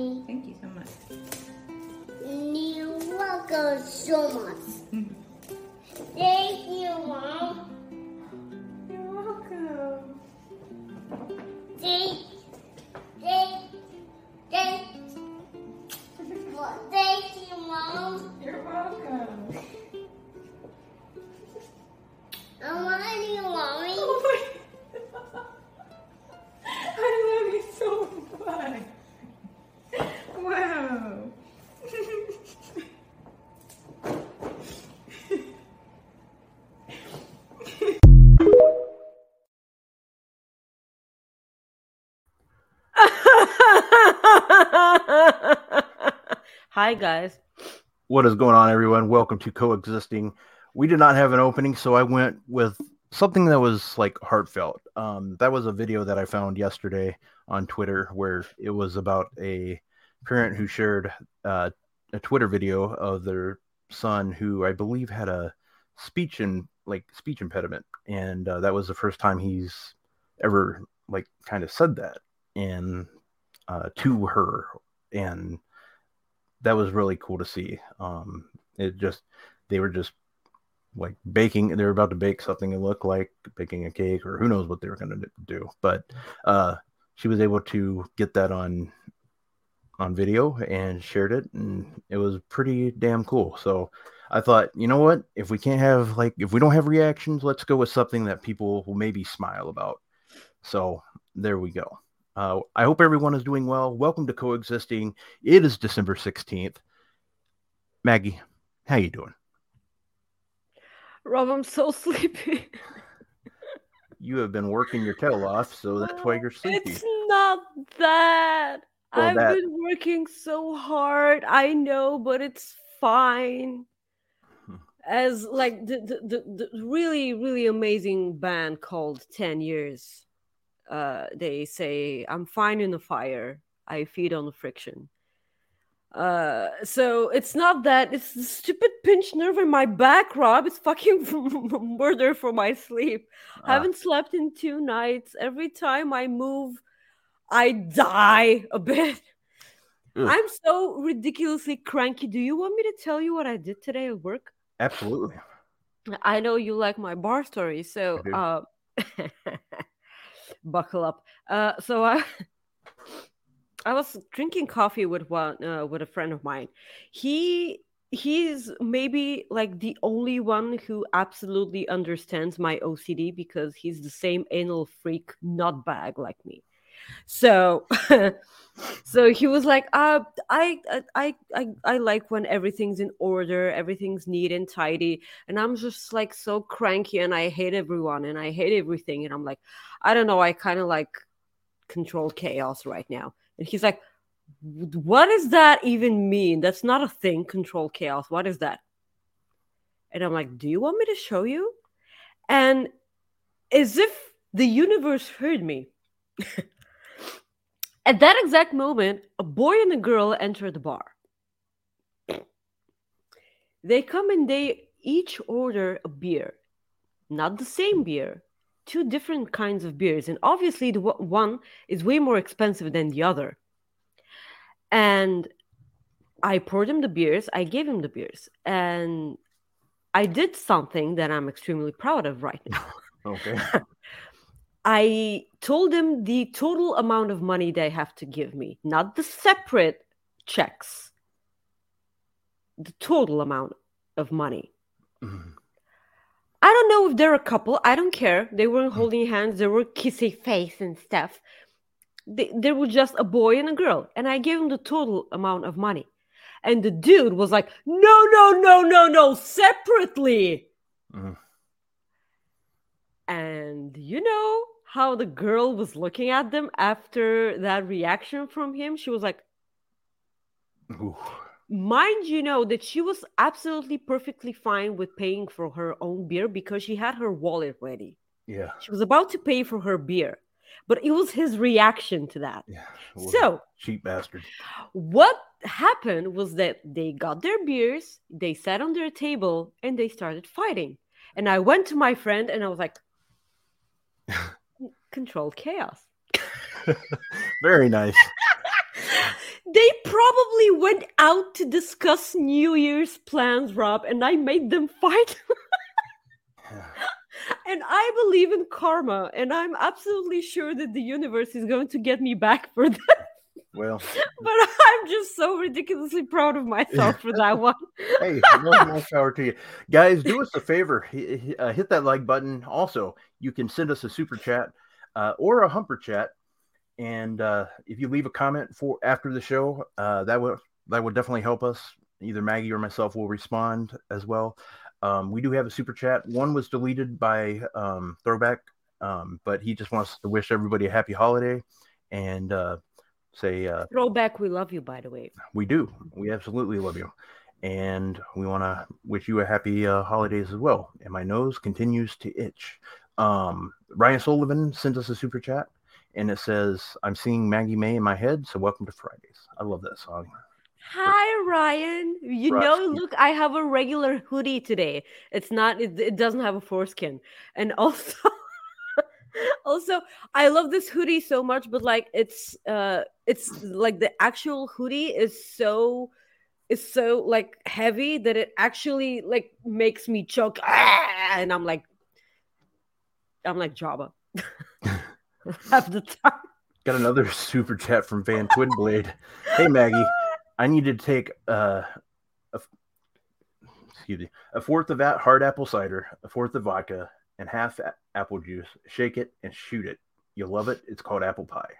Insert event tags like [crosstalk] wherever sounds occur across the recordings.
Mommy. Thank you so much. You're welcome so much. [laughs] Thank you, mom. You're welcome. Thank, thank, thank. Thank you, mom. You're welcome. I want you, mommy. Oh [laughs] I love you so much. Wow. [laughs] Hi, guys. What is going on, everyone? Welcome to Coexisting. We did not have an opening, so I went with something that was like heartfelt. Um, that was a video that I found yesterday on Twitter where it was about a parent who shared uh, a Twitter video of their son who I believe had a speech and like speech impediment, and uh, that was the first time he's ever like kind of said that and uh, to her, and that was really cool to see. Um, it just they were just like baking. They were about to bake something. It looked like baking a cake, or who knows what they were going to do. But uh, she was able to get that on on video and shared it, and it was pretty damn cool. So I thought, you know what? If we can't have like if we don't have reactions, let's go with something that people will maybe smile about. So there we go. Uh, I hope everyone is doing well. Welcome to Coexisting. It is December 16th. Maggie, how you doing? Rob, I'm so [laughs] sleepy. You have been working your tail off, so that's why you're [laughs] sleepy. It's not that. Well, I've that- been working so hard. I know, but it's fine. Hmm. [laughs] As like the, the, the, the really, really amazing band called 10 Years. Uh, they say, I'm fine in the fire. I feed on the friction. Uh, so it's not that it's the stupid pinched nerve in my back, Rob. It's fucking [laughs] murder for my sleep. I Ah. haven't slept in two nights. Every time I move, I die a bit. Ugh. I'm so ridiculously cranky. Do you want me to tell you what I did today at work? Absolutely. I know you like my bar story, so uh, [laughs] buckle up. Uh, so I, [laughs] I was drinking coffee with one uh, with a friend of mine. He he's maybe like the only one who absolutely understands my OCD because he's the same anal freak nut bag like me. So [laughs] so he was like, uh, I, I I I like when everything's in order, everything's neat and tidy. And I'm just like so cranky and I hate everyone and I hate everything. And I'm like, I don't know, I kind of like control chaos right now. And he's like, what does that even mean? That's not a thing, control chaos. What is that? And I'm like, do you want me to show you? And as if the universe heard me. [laughs] At that exact moment, a boy and a girl enter the bar. They come and they each order a beer. Not the same beer, two different kinds of beers. And obviously, the one is way more expensive than the other. And I poured him the beers, I gave him the beers. And I did something that I'm extremely proud of right now. [laughs] Okay. [laughs] I told him the total amount of money they have to give me, not the separate checks. The total amount of money. Mhm. I don't know if they're a couple. I don't care. They weren't holding hands. They were kissing face and stuff. They, there was just a boy and a girl, and I gave him the total amount of money. And the dude was like, "No, no, no, no, no, separately." Mhm. And you know how the girl was looking at them after that reaction from him? She was like, Ooh. Mind you know that she was absolutely perfectly fine with paying for her own beer because she had her wallet ready. Yeah. She was about to pay for her beer, but it was his reaction to that. Yeah. So, cheap bastard. what happened was that they got their beers, they sat on their table, and they started fighting. And I went to my friend and I was like, [laughs] control chaos. [laughs] Very nice. [laughs] they probably went out to discuss New Year's plans, Rob, and I made them [laughs] fight. [sighs] and I believe in karma, and I'm absolutely sure that the universe is going to get me back for that. Well, [laughs] but I'm just so ridiculously proud of myself for that one. [laughs] hey, more, more power to you. Guys, do us a favor. Uh, hit that like button. Also, you can send us a super chat uh, or a humper chat. And uh, if you leave a comment for after the show, uh, that would that would definitely help us. Either Maggie or myself will respond as well. Um, we do have a super chat. One was deleted by um, Throwback, um, but he just wants to wish everybody a happy holiday and uh, say uh, Throwback, we love you, by the way. we do. We absolutely love you. And we want to wish you a happy uh, holidays as well. And my nose continues to itch. Um, Ryan Sullivan sent us a super chat and it says, I'm seeing Maggie May in my head. So welcome to Fridays. I love that song. Hi, Ryan. You know, look, I have a regular hoodie today. It's not, it, it doesn't have a foreskin. And [laughs] also, also, I love this hoodie so much, but like it's, uh, it's like the actual hoodie is so, is so like heavy that it actually like makes me choke. Ah! And I'm like, I'm like Jabba [laughs] [laughs] half the time. Got another super chat from Van Twinblade. hey, Maggie, I need to take uh, a, excuse me, a fourth of that hard apple cider, a fourth of vodka, and half a- apple juice. Shake it and shoot it. You'll love it. It's called apple pie.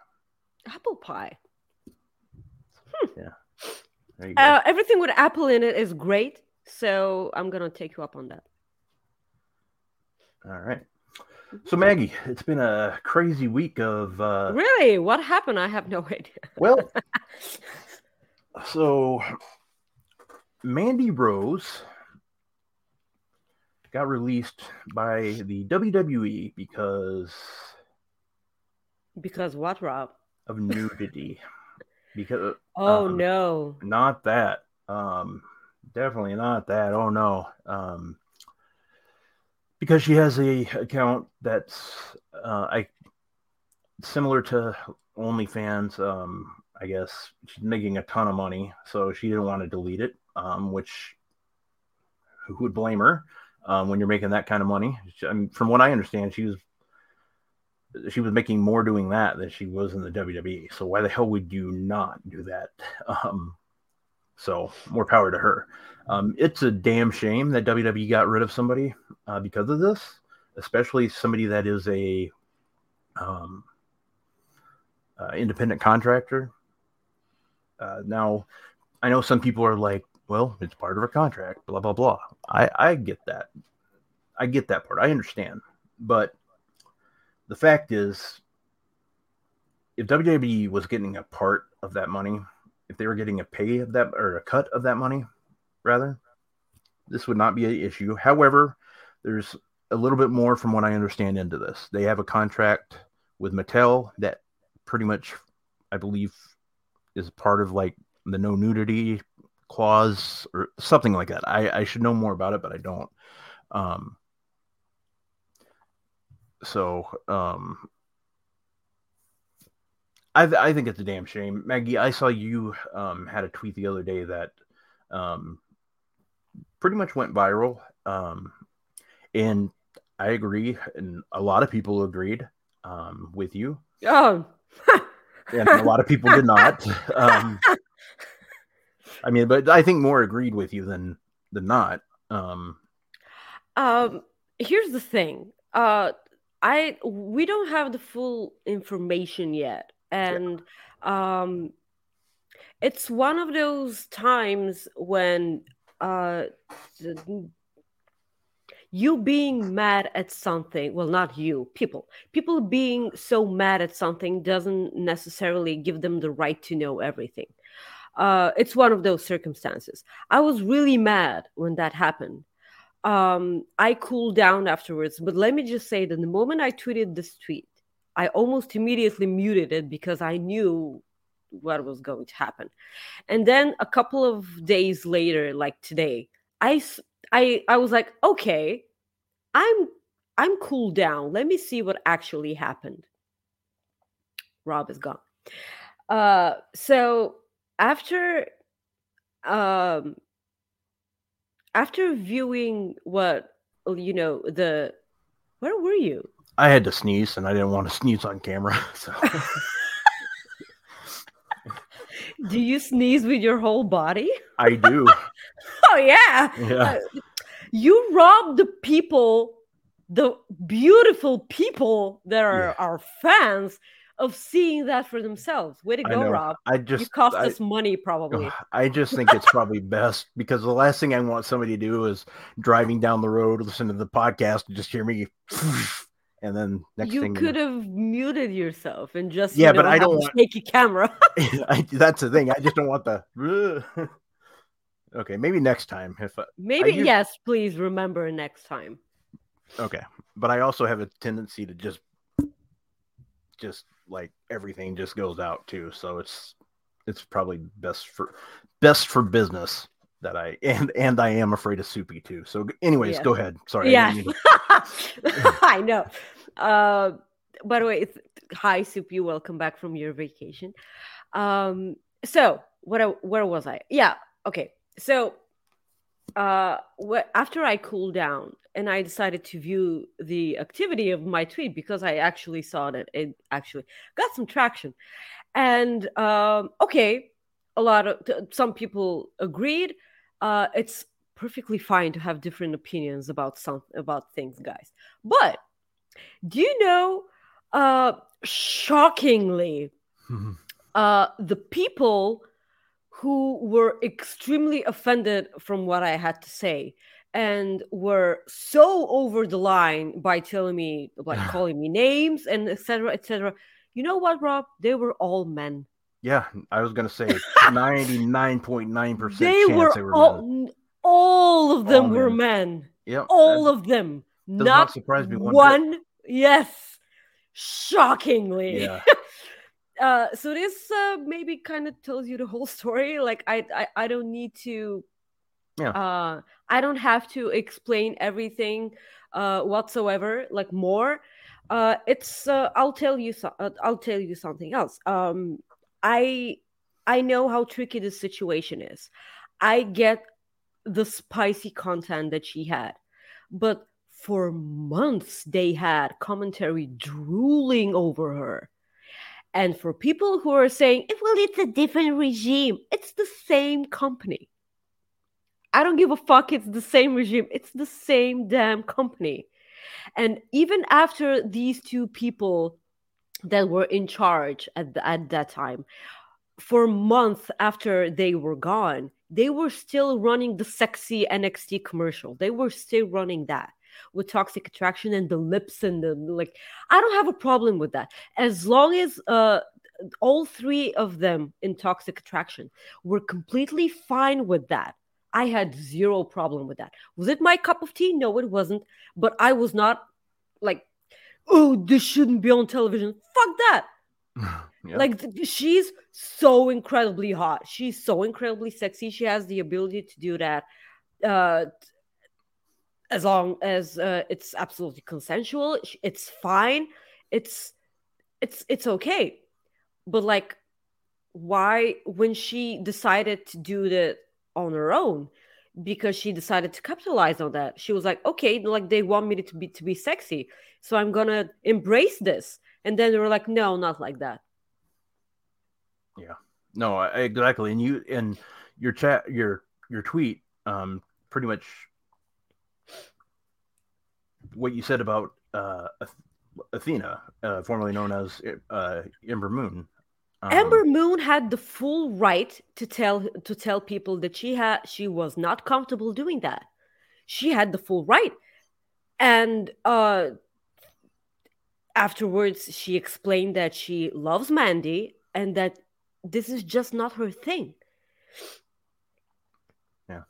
Apple pie. There you go. Uh, everything with apple in it is great. So I'm gonna take you up on that. All right. So Maggie, it's been a crazy week of uh Really? What happened? I have no [laughs] idea. well so Mandy Rose got released by the WWE because Because what, Rob? of nudity. because [laughs] Oh Um, no. not that. Um definitely not that. Oh no. Um because she has a account that's uh I similar to OnlyFans, um, I guess she's making a ton of money, so she didn't want to delete it. Um, which who would blame her um, when you're making that kind of money? She- I mean, from what I understand, she was she was making more doing that than she was in the WWE. So why the hell would you not do that? [laughs] Um, so more power to her. Um, it's a damn shame that WWE got rid of somebody uh, because of this, especially somebody that is a um, uh, independent contractor. Uh, now, I know some people are like, "Well, it's part of a contract." Blah blah blah. I I get that. I get that part. I understand, but the fact is, if WWE was getting a part of that money, if they were getting a pay of that or a cut of that money, rather, this would not be an issue. However, there's a little bit more from what I understand into this. They have a contract with Mattel that pretty much, I believe, is part of like the no nudity clause or something like that. I, I should know more about it, but I don't. Um, so um, I, I think it's a damn shame. Maggie, I saw you um, had a tweet the other day that um, pretty much went viral. Um, and I agree. And a lot of people agreed um, with you. Oh, And a lot of people did not. [laughs] Um, I mean, but I think more agreed with you than than not. Um, um, here's the thing. Uh, I we don't have the full information yet, and um, it's one of those times when uh, the- you being mad at something well not you people. People being so mad at something doesn't necessarily give them the right to know everything. Uh, it's one of those circumstances. I was really mad when that happened. Um, i cooled down afterwards but let me just say that the moment i tweeted this tweet i almost immediately muted it because i knew what was going to happen. And then a couple of days later like today i I I was like, okay, I'm I'm cooled down. Let me see what actually happened. Rob is gone. Uh so after um after viewing what you know the where were you? I had to sneeze, and I didn't want to [laughs] sneeze on camera. [laughs] So [laughs] Do you sneeze with your whole body? I do. [laughs] Oh yeah. Yeah. Uh, you rob the people, the beautiful people that are Yeah. our fans, of seeing that for themselves. Way to I go, know. Rob! I You just cost I, us money, probably. I just think it's probably best because the last thing I want somebody to do is driving down the road, listen to the podcast, and just hear me, and then next you thing could have muted yourself and just Yeah, you know, but I don't a want- shaky camera. [laughs] I, that's the thing. I just don't want the. [laughs] okay, maybe next time if uh, I, Maybe use- yes, please remember next time. okay, but I also have a tendency to just, just like everything just goes out too. So it's it's probably best for best for business that I [laughs] and and I am afraid of Soupy too. So anyways, Yeah. go ahead. Sorry. I yeah, didn't to- [laughs] I know. Uh, by the way, it's, hi, Soupy. Welcome back from your vacation. Um, so what? I, where was I? Yeah. Okay. So, uh, what after I cooled down and I decided to view the activity of my tweet because I actually saw that it actually got some traction, and um, okay, a lot of some people agreed. Uh, it's perfectly fine to have different opinions about some about things, guys. But do you know? Uh, shockingly, [laughs] uh, the people who were extremely offended from what I had to say and were so over the line by telling me, like [laughs] calling me names and etc. etc. You know what, Rob? They were all men. Yeah, I was gonna say [laughs] ninety nine point nine percent They chance were they were all, men. all of them All were men. men. Yep, All of them. does Not, not surprise me one, one. Yes. Shockingly. Yeah, [laughs] uh so this uh maybe kind of tells you the whole story like I, I i don't need to Yeah. uh i don't have to explain everything uh whatsoever like more uh it's uh i'll tell you so- uh, i'll tell you something else um i i know how tricky this situation is i get the spicy content that she had but for months they had commentary drooling over her. And for people who are saying, eh, well, it's a different regime, it's the same company. I don't give a fuck. It's the same regime. It's the same damn company. And even after these two people that were in charge at, the, at that time, for months after they were gone, they were still running the sexy NXT commercial. They were still running that with toxic attraction and the lips and the like. I don't have a problem with that as long as uh all three of them in toxic attraction were completely fine with that. I had zero problem with that. Was it my cup of tea? No, it wasn't. But I was not like, oh, this shouldn't be on television. Fuck that. [laughs] Yeah. Like she's so incredibly hot. She's so incredibly sexy. She has the ability to do that. Uh as long as uh, it's absolutely consensual, it's fine. It's it's it's okay. But like why when she decided to do that on her own because she decided to capitalize on that she was like okay like they want me to be to be sexy so i'm gonna embrace this and then they were like no not like that Yeah, No, exactly. And you and your chat, your your tweet, um, pretty much what you said about uh, Athena, uh, formerly known as uh, Ember Moon. Um, Ember Moon had the full right to tell to tell people that she had she was not comfortable doing that. She had the full right. And uh afterwards she explained that she loves Mandy and that this is just not her thing. Yeah,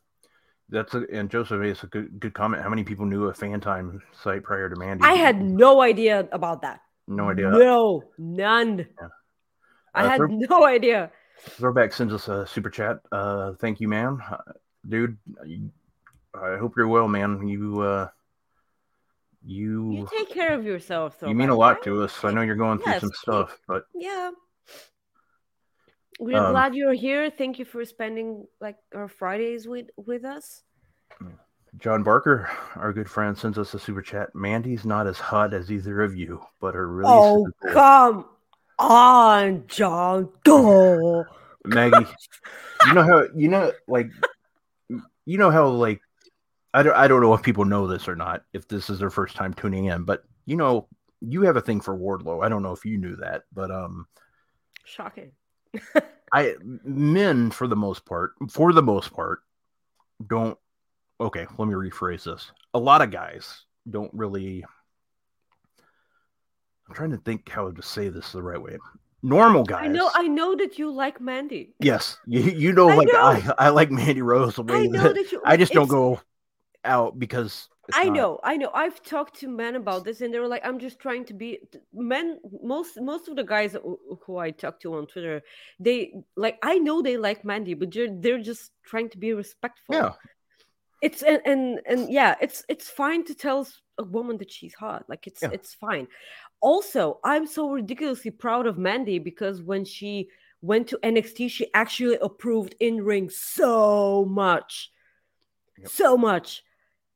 that's a, and Joseph it's a good good comment. How many people knew a FanTime site prior to Mandy? I had no idea about that. no idea. No, none. Yeah. I Uh, had throw- [laughs] no idea. Throwback sends us a super chat. Uh, thank you, man, Uh, dude. you- I hope you're well, man. You uh, you You take care of yourself, though. you mean a lot to us. I know you're going through Yes, some stuff, but Yeah. We're Um, glad you're here. Thank you for spending like our Fridays with with us. John Barker, our good friend, sends us a super chat. Mandy's not as hot as either of you, but her really oh, come on, John. Go. Maggie. you know how you know like you know how like I don't I don't know if people know this or not if this is their first time tuning in, but you know you have a thing for Wardlow. I don't know if you knew that, but um Shocking. [laughs] I men for the most part, for the most part, don't. Okay, let me rephrase this. A lot of guys don't really. I'm trying to think how to say this the right way. Normal guys. I know. I know that you like Mandy. yes, you, you know, I like know. I, I like Mandy Rose. The way I know that- that you. I just don't go out because I not- know, I know. I've talked to men about this, and they were like, "I'm just trying to be." Men, most most of the guys who who I talk to on Twitter, they like. I know they like Mandy, but they're they're just trying to be respectful. Yeah, it's and and and yeah, it's it's fine to tell a woman that she's hot. Like it's Yeah. it's fine. Also, I'm so ridiculously proud of Mandy because when she went to NXT, she actually approved in ring so much, Yep. so much,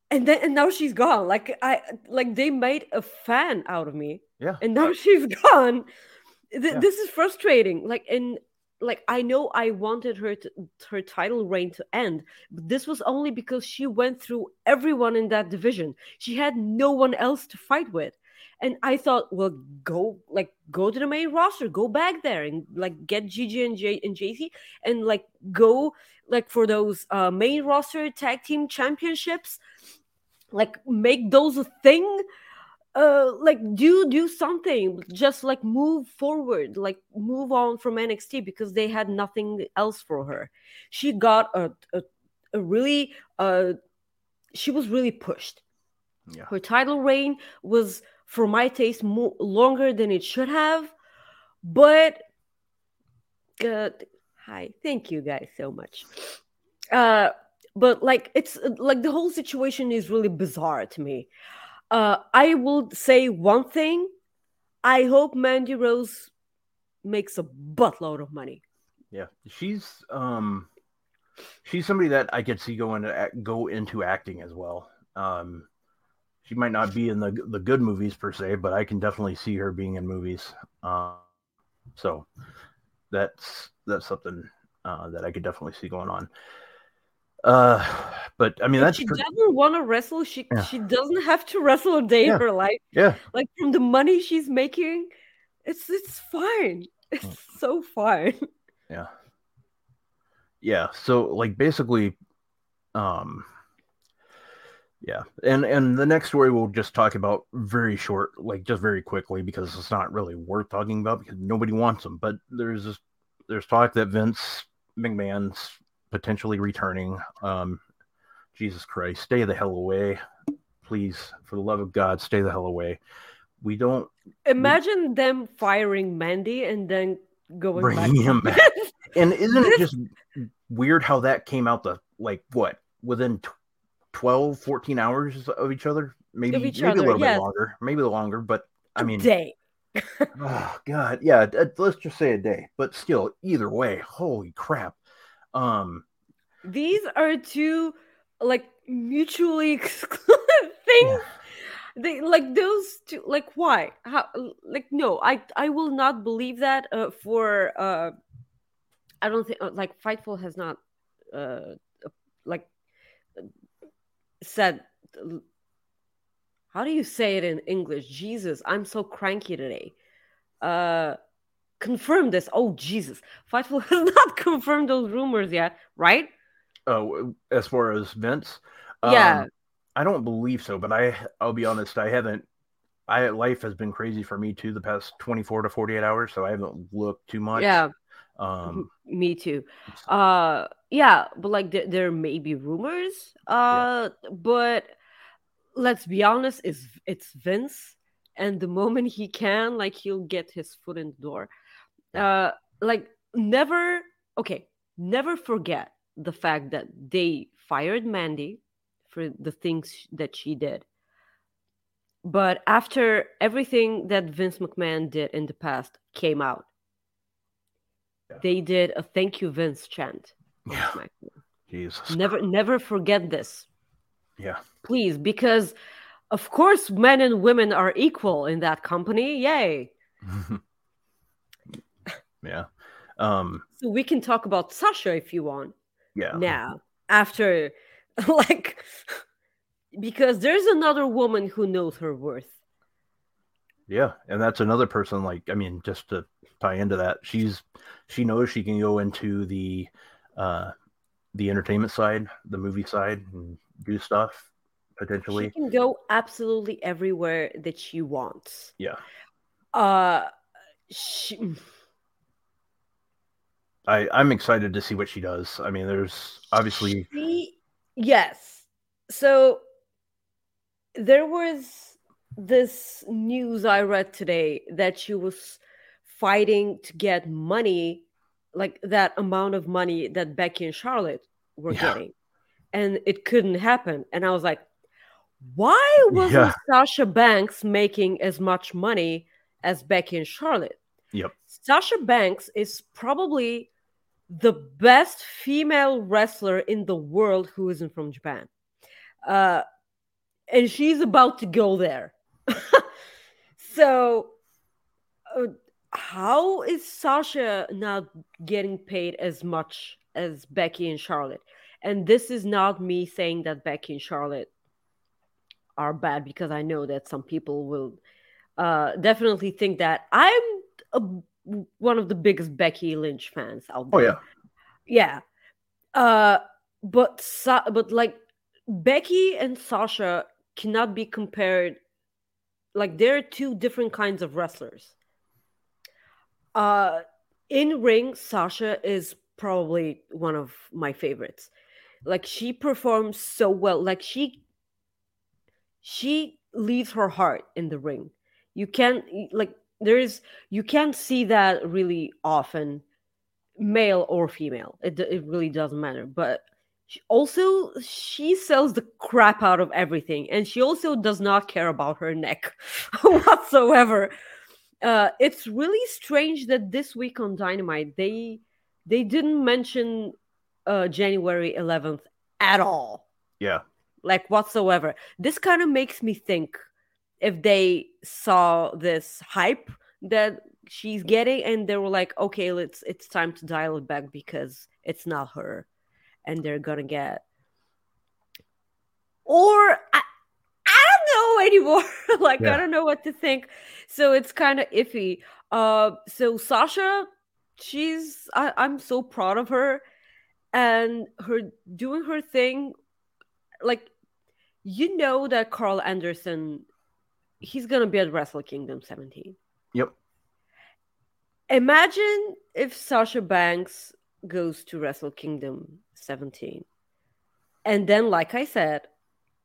and then and now she's gone. Like I like they made a fan out of me, yeah. and now [laughs] she's gone. Th- Yeah. This is frustrating. Like and like I know I wanted her to her title reign to end, but this was only because she went through everyone in that division. She had no one else to fight with. And I thought, well, go like go to the main roster, go back there and like get Gigi and J and Jacy and like go like for those uh main roster tag team championships, like make those a thing uh like do do something just like move forward like move on from nxt because they had nothing else for her. She got a a, a really uh she was really pushed. Yeah. her title reign was for my taste more longer than it should have but uh, hi thank you guys so much. Uh but like it's like the whole situation is really bizarre to me uh i will say one thing i hope mandy rose makes a buttload of money Yeah, she's um, she's somebody that I could see going into act, go into acting as well. Um, she might not be in the the good movies per se, but I can definitely see her being in movies. Uh, so that's that's something uh, that I could definitely see going on. Uh, but I mean, If that's she pre- doesn't want to wrestle. She Yeah. she doesn't have to wrestle a day Yeah. in her life. yeah, Like from the money she's making, it's it's fine. It's Mm. so fine. [laughs] yeah, yeah. So like basically, um, yeah, and and the next story we'll just talk about very short, like just very quickly because it's not really worth talking about because nobody wants them. But there's this, there's talk that Vince McMahon's potentially returning. Um, Jesus Christ, stay the hell away, please, for the love of God, stay the hell away. We don't Imagine them firing Mandy and then going back. Bringing him back. [laughs] And isn't it just weird how that came out the like what within tw- 12, 14 hours of each other? Maybe each maybe other, a little yes. bit longer, maybe longer, but I mean, day. [laughs] oh god, yeah, let's just say a day. But still, either way, holy crap. Um, These are two like mutually [laughs] exclusive things. They like those two. Like why? How? Like no, I I will not believe that. Uh, for uh, I don't think uh, like Fightful has not uh uh, like said. How do you say it in English? Jesus, I'm so cranky today. Uh, confirm this. Oh Jesus, Fightful [laughs] has not confirmed those rumors yet, right? oh, as far as Vince, Yeah. um, I don't believe so. But I, I'll be honest, I haven't. I life has been crazy for me too the past twenty four to forty eight hours, so I haven't looked too much. Yeah, Um, me too. Uh, yeah, but like there, there may be rumors. Uh, but let's be honest, it's it's Vince, and the moment he can, like he'll get his foot in the door. Uh, like never. Okay, never forget the fact that they fired Mandy for the things that she did. But after everything that Vince McMahon did in the past came out, they did a thank you Vince chant. Yeah. Jesus. Never never forget this. Yeah. Please, because of course men and women are equal in that company. Yay. [laughs] yeah. Um. So we can talk about Sasha if you want Yeah. now. After [laughs] like because there's another woman who knows her worth. Yeah, and that's another person. Like, I mean, just to tie into that, she's she knows she can go into the uh the entertainment side, the movie side, and do stuff potentially. She can go absolutely everywhere that she wants. Yeah. Uh she I I'm excited to see what she does. I mean, there's obviously She, yes. So there was this news I read today that she was fighting to get money, like that amount of money that Becky and Charlotte were Yeah. getting. And it couldn't happen. And I was like, why wasn't Yeah. Sasha Banks making as much money as Becky and Charlotte? Yep. Sasha Banks is probably the best female wrestler in the world who isn't from Japan. Uh, and she's about to go there. [laughs] so, uh, how is Sasha not getting paid as much as Becky and Charlotte? And this is not me saying that Becky and Charlotte are bad because I know that some people will uh, definitely think that I'm a, one of the biggest Becky Lynch fans out there. oh yeah, Yeah. Uh but Sa- but like Becky and Sasha cannot be compared like they're two different kinds of wrestlers. Uh in ring Sasha is probably one of my favorites. Like she performs so well. Like she she leaves her heart in the ring. You can't like there's you can't see that really often male or female it, it really doesn't matter but she also she sells the crap out of everything and she also does not care about her neck [laughs] whatsoever uh it's really strange that this week on dynamite they they didn't mention uh january 11th at all yeah. like whatsoever. This kind of makes me think if they saw this hype that she's getting and they were like, okay, let's it's time to dial it back because it's not her, and they're gonna get or I, I don't know [laughs] anymore. like Yeah. I don't know what to think. So it's kind of iffy. Uh, so Sasha, she's I, I'm so proud of her, and her doing her thing. Like, you know that Karl Anderson, he's gonna be at Wrestle Kingdom 17. Yep. Imagine if Sasha Banks goes to Wrestle Kingdom 17. And then, like I said,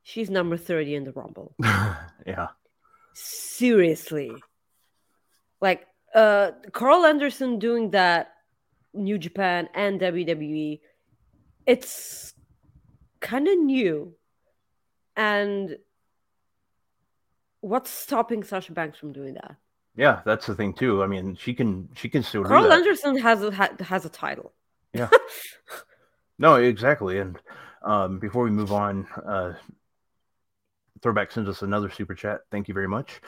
she's number 30 in the Rumble. [laughs] yeah. Seriously. Like, uh, Karl Anderson doing that, New Japan and WWE, it's kind of new. And what's stopping Sasha Banks from doing that? Yeah, that's the thing too. I mean, she can she can still Karl. Anderson has a ha- has a title. Yeah. [laughs] no, exactly. And um, before we move on, uh, Throwback sends us another super chat. Thank you very much.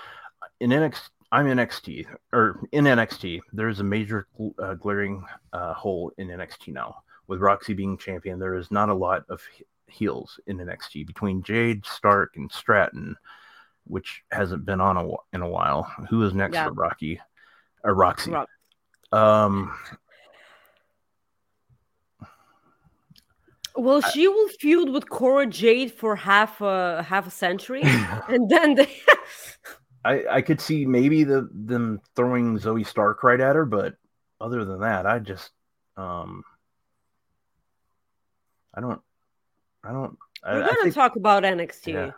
In NXT, I'm NXT, or in NXT, there's a major gl- uh, glaring uh, hole in NXT now. With Roxy being champion, there is not a lot of heels in NXT between Jade, Stark, and Stratton, which hasn't been on a, in a while. Who is next Yeah. for Rocky? Or Roxy? Rock- Um, Well, she will feud with Cora Jade for half a half a century, [laughs] and then they [laughs] I, I could see maybe the them throwing Zoey Stark right at her, but other than that, I just um I don't I don't we're I gonna think, talk about NXT yeah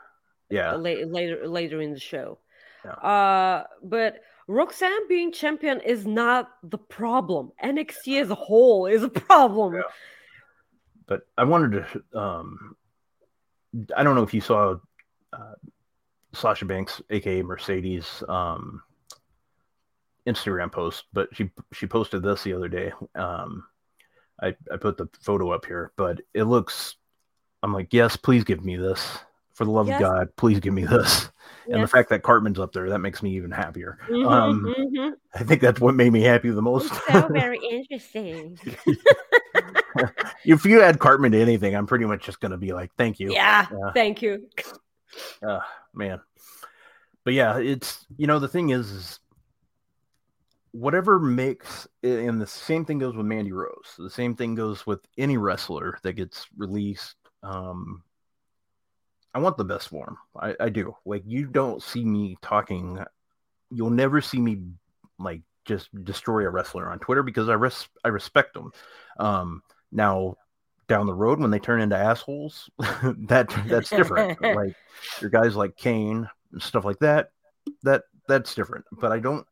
yeah la- later later in the show. Yeah. Uh, but Roxanne being champion is not the problem. NXT as a whole is a problem. Yeah. but I wanted to um I don't know if you saw uh, Sasha Banks aka Mercedes um Instagram post but she she posted this the other day um I I put the photo up here but it looks I'm like yes please give me this for the love Yes. of God please give me this and the fact that Cartman's up there that makes me even happier Mhm, um, mhm. I think that's what made me happy the most so [laughs] very interesting. if you add Cartman to anything I'm pretty much just gonna be like thank you Yeah, Yeah. thank you. uh, man but yeah it's you know the thing is, is whatever makes and the same thing goes with mandy rose the same thing goes with any wrestler that gets released um i want the best for him. I, I do. Like you don't see me talking. You'll never see me like just destroy a wrestler on twitter because i res- i respect them. Um now down the road when they turn into assholes [laughs] that that's different. [laughs] Like your guys like Kane and stuff like that, that that's different. But I don't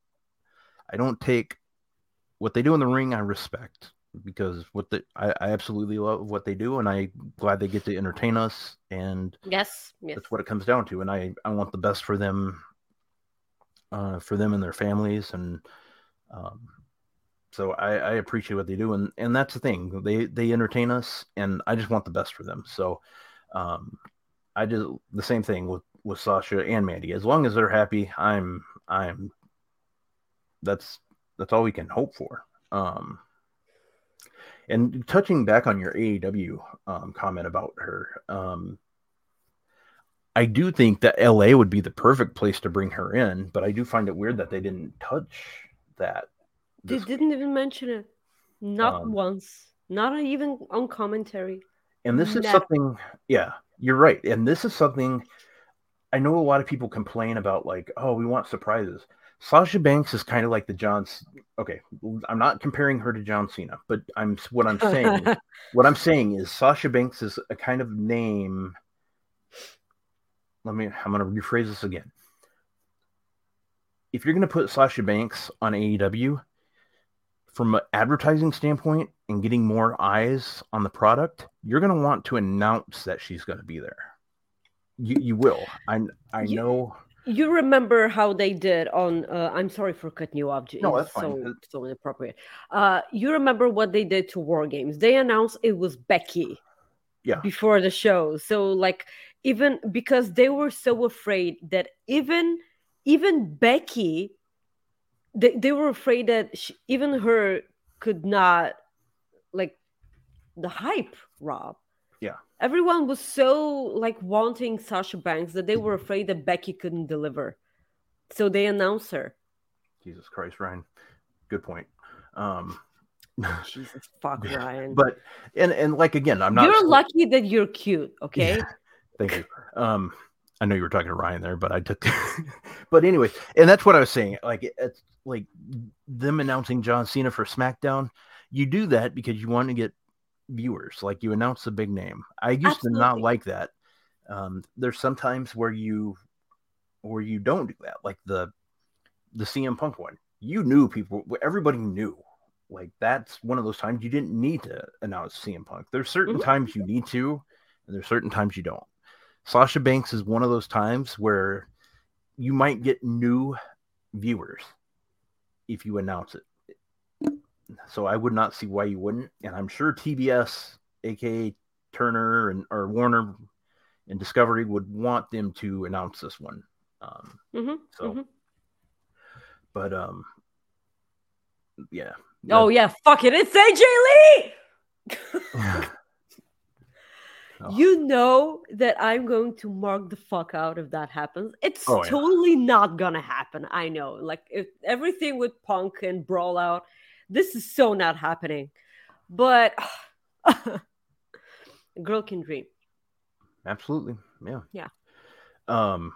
I don't take what they do in the ring I respect because what the I, I absolutely love what they do and I glad they get to entertain us and Yes, yes. that's what it comes down to. And I, I want the best for them uh for them and their families and um so I, I appreciate what they do and and that's the thing. They they entertain us and I just want the best for them. So um I just the same thing with with Sasha and Mandy. As long as they're happy, I'm I'm that's that's all we can hope for. Um and touching back on your AEW um, comment about her, um, I do think that LA would be the perfect place to bring her in, but I do find it weird that they didn't touch that. They didn't even mention it. Not Um, once. Not even on commentary. And this is something, yeah, you're right. And this is something I know a lot of people complain about, like, oh, we want surprises. Sasha Banks is kind of like the John. Okay, I'm not comparing her to John Cena, but I'm what I'm saying. [laughs] what I'm saying is Sasha Banks is a kind of name. Let me. I'm going to rephrase this again. If you're going to put Sasha Banks on AEW, from an advertising standpoint and getting more eyes on the product, you're going to want to announce that she's going to be there. You you will. I I You- know. You remember how they did on? Uh, I'm sorry for cutting you off. No, that's fine. So, so inappropriate. Uh, you remember what they did to War Games? They announced it was Becky. Yeah. before the show. So like even because they were so afraid that even even Becky they, they were afraid that she, even her could not like the hype rob. Everyone was so like wanting sasha banks that they were afraid that becky couldn't deliver so they announced her Jesus Christ, Ryan. Good point. Um, [laughs] jesus fuck ryan but and and like again, I'm not. you're lucky that you're cute okay Yeah. Thank you. Um, I know you were talking to Ryan there, but I took. [laughs] but anyway, and that's what I was saying. Like it's like them announcing John Cena for SmackDown. You do that because you want to get viewers. Like you announce the big name. I used to not like that. Um, there's sometimes where you where you don't do that, like the the CM Punk one. You knew people. Everybody knew. Like that's one of those times you didn't need to announce CM Punk. There's certain Mhm. times you need to, and there's certain times you don't. Sasha Banks is one of those times where you might get new viewers if you announce it. So I would not see why you wouldn't, and I'm sure TBS, aka Turner and or Warner and Discovery would want them to announce this one. Um, Mhm, so, mhm. but um, yeah. oh yeah fuck it it's aj lee [laughs] Oh. You know that I'm going to mark the fuck out if that happens. It's Oh, yeah. totally not gonna happen. I know. Like if everything with Punk and Brawl out, this is so not happening. But [sighs] a girl can dream. Absolutely. Yeah. Yeah. Um,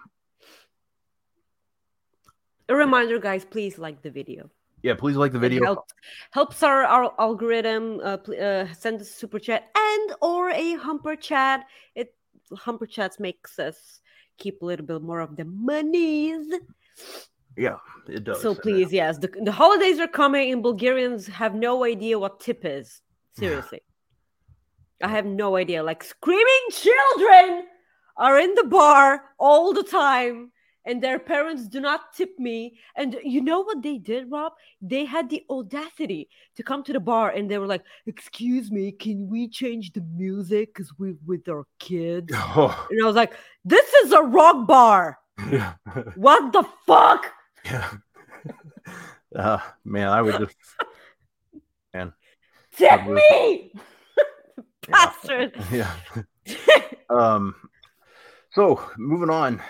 A reminder, guys, please like the video. yeah, please like the It video. helps, helps our, our algorithm. Uh, uh, send us a super chat and or a humper chat. It humper chats makes us keep a little bit more of the monies. Yeah, it does. So please, yes, the, the holidays are coming, and Bulgarians have no idea what tip is. [sighs] Seriously, I have no idea. Like screaming children are in the bar all the time, and their parents do not tip me. And you know what they did, Rob? They had the audacity to come to the bar, and they were like, "Excuse me, can we change the music because we with our kids?" Oh, [laughs] And I was like, "This is a rock bar. [laughs] yeah. What the fuck?" Yeah. [laughs] Uh, man, I would just [laughs] God bless me, [laughs] bastard. yeah. Um, so moving on.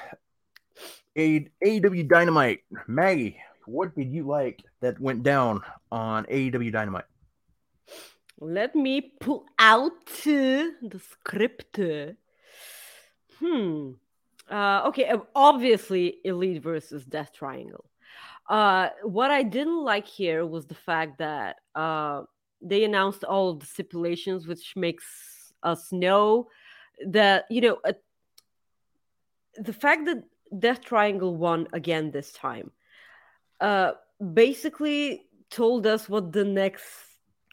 A AEW Dynamite, Maggie, what did you like that went down on AEW Dynamite? Let me pull out the script. Hmm. Uh, okay, obviously, Elite versus Death Triangle. Uh, what I didn't like here was the fact that uh, they announced all of the stipulations, which makes us know that, you know, uh, the fact that Death Triangle won again this time uh, basically told us what the next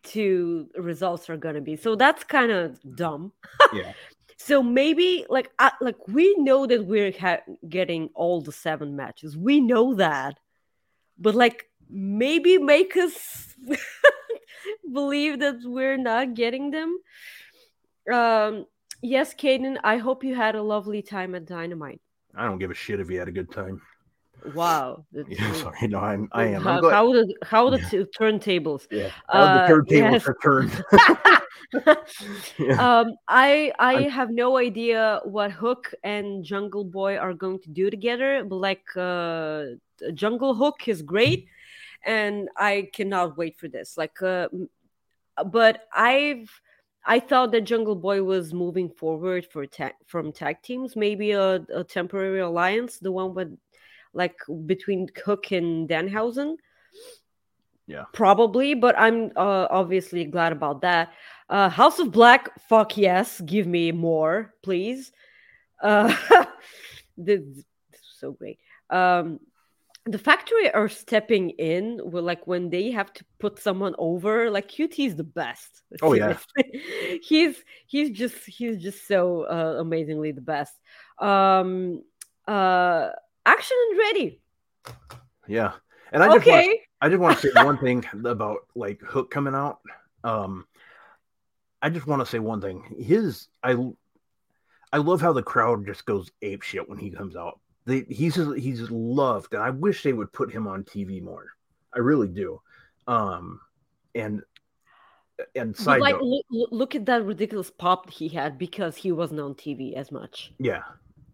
two results are going to be. So that's kind of dumb. Yeah. [laughs] So maybe like like we know that we're ha- getting all the seven matches. We know that. But like maybe make us [laughs] believe that we're not getting them. Um yes, Caden, I hope you had a lovely time at Dynamite. I don't give a shit if you had a good time. Wow. Yeah, [laughs] sorry, no, I'm, I am. How, how the how the Yeah. t- turntables. yeah, uh, the turntables yes. are turned. [laughs] [laughs] Yeah. um, I I I'm- have no idea what Hook and Jungle Boy are going to do together, but like uh, Jungle Hook is great, and I cannot wait for this. Like, uh, but I've I thought that Jungle Boy was moving forward for tag from tag teams, maybe a, a temporary alliance, the one with like between Hook and Danhausen. Yeah. Probably, but I'm uh, obviously glad about that. Uh, House of Black, fuck yes, give me more, please. Uh, [laughs] this, this is so great. Um, the factory are stepping in with like when they have to put someone over. Like QT is the best. [laughs] Oh, yeah. [laughs] he's he's just he's just so uh, amazingly the best. Um, uh, action and ready. yeah, and I just want, Okay. I just want to say [laughs] one thing about like Hook coming out. Um, I just want to say one thing. His I I love how the crowd just goes ape shit when he comes out. They, he's he's loved, and I wish they would put him on TV more. I really do. Um, and and side like, note, look, look at that ridiculous pop he had because he wasn't on TV as much. yeah,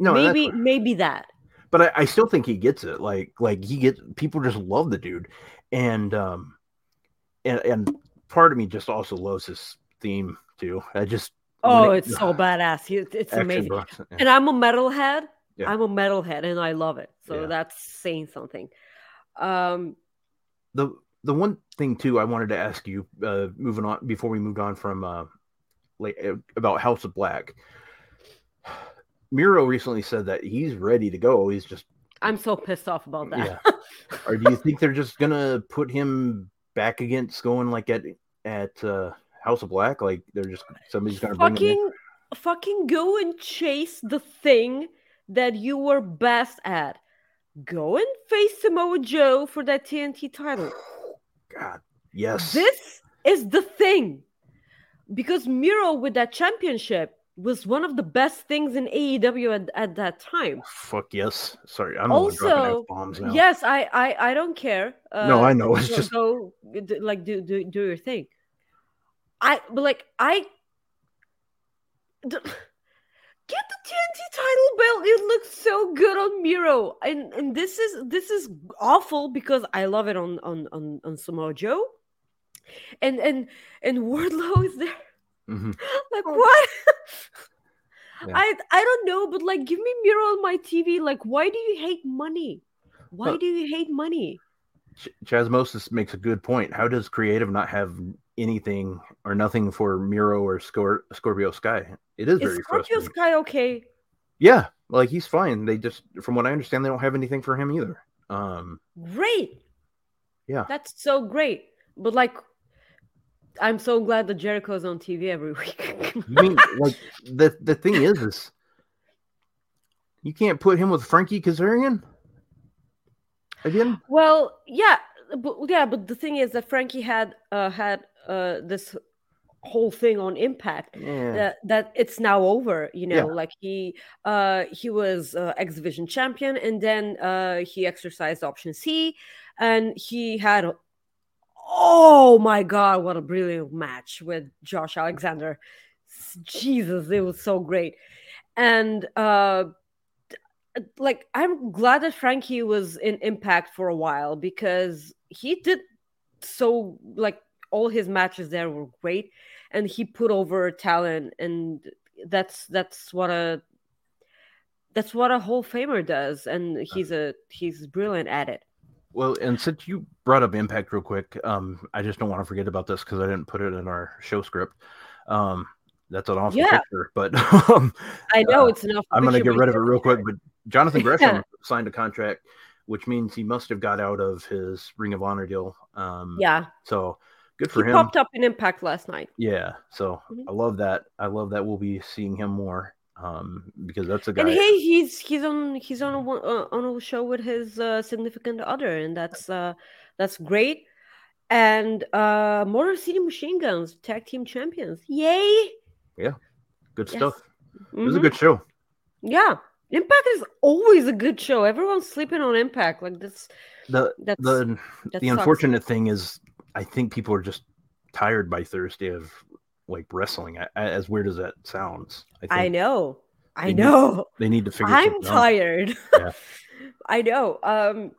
no, maybe, maybe that. But I, I still think he gets it. Like like he gets people just love the dude, and um, and and part of me just also loves his theme too. I just Oh, it- it's so [sighs] badass. He- It's amazing. Bronx, yeah. And I'm a metalhead. Yeah. I'm a metalhead, and I love it. So Yeah. that's saying something. Um, the the one thing too I wanted to ask you, uh, moving on before we moved on from uh, like uh, about House of Black. Miro recently said that he's ready to go. He's just I'm so pissed off about that. yeah. [laughs] or do you think they're just gonna put him back against going like at at uh, House of Black? Like they're just somebody's gonna bring him in? fucking, fucking go and chase the thing that you were best at. Go and face Samoa Joe for that TNT title. [sighs] God, yes. This is the thing. Because Miro with that championship was one of the best things in AEW at, at that time. Fuck yes. Sorry, I'm not Also, bombs now. yes, I, I I don't care. Uh, No, I know, it's go- just- go like do, do do your thing. I but like I d- [laughs] get the TNT title belt. It looks so good on Miro, and and this is this is awful because I love it on on on, on Samoa Joe, and and and Wardlow is there. Mhm. [laughs] Like what? [laughs] Yeah. I I don't know, but like give me Miro on my TV. Like, why do you hate money? Why Well- do you hate money? Ch- Chaz Moses makes a good point. How does creative not have anything or nothing for Miro or Scor- Scorpio Sky? It is Is very Scorpio frustrating. Sky okay? Yeah, like he's fine. They just, from what I understand, they don't have anything for him either. Um, Great. Yeah. That's so great. But like I'm so glad that Jericho's on TV every [laughs] week. you mean like the the thing is, is you can't put him with Frankie Kazarian again. well, yeah, but yeah, but the thing is that Frankie had uh had uh this whole thing on impact Yeah. that that it's now over you know Yeah. like he uh he was uh, x division champion and then uh he exercised option c and he had oh my god what a brilliant match with josh alexander. Jesus it was so great. And uh like i'm glad that frankie was in impact for a while because he did so like all his matches there were great and he put over talent and that's that's what a that's what a whole famer does and he's a he's brilliant at it Well, and since you brought up Impact real quick, um, I just don't want to forget about this because I didn't put it in our show script. Um, that's an awful Yeah. picture, but [laughs] um, i know Uh, it's enough I'm going to get rid of it real quick. But Jonathan Gresham Yeah. [laughs] signed a contract, which means he must have got out of his Ring of Honor deal. Um, yeah So good he for him. popped up in impact last night Yeah. So Mhm. I love that. I love that we'll be seeing him more um, because that's a guy. and hey he's he's on he's on a one- uh, on a show with his uh, significant other and that's uh that's great and uh motor city machine guns tag team champions yay Yeah, good yes. stuff. It was a Mhm. good show. Yeah, Impact is always a good show. Everyone's sleeping on Impact. Like that's The that's the the sucks. unfortunate thing is, I think people are just tired by Thursday of like wrestling. As weird as that sounds, I think I know. I They need- know. they need to figure. Out I'm tired. Yeah. [laughs] I know. Um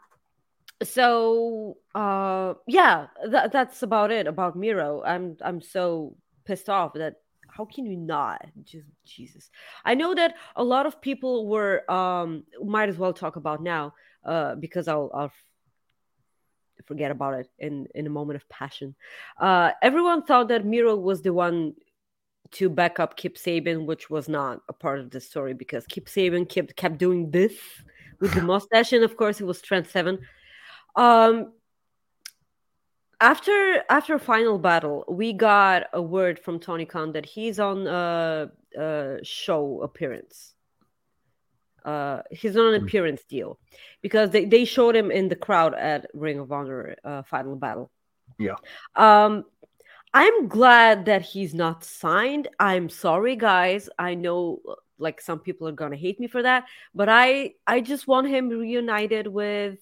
so uh yeah, that, that's about it about Miro. I'm I'm so pissed off that how can you not just jesus i know that a lot of people were um might as well talk about now uh because i'll i'll forget about it in in a moment of passion. Uh everyone thought that miro was the one to back up kip sabian which was not a part of the story because kip sabian kept kept doing this with the [laughs] mustache and of course it was trent seven. Um after after final battle we got a word from tony khan that he's on a, a show appearance uh he's on an Mm. appearance deal because they, they showed him in the crowd at ring of honor uh, final battle Yeah. um I'm glad that he's not signed. I'm sorry, guys. I know like some people are gonna hate me for that, but I I just want him reunited with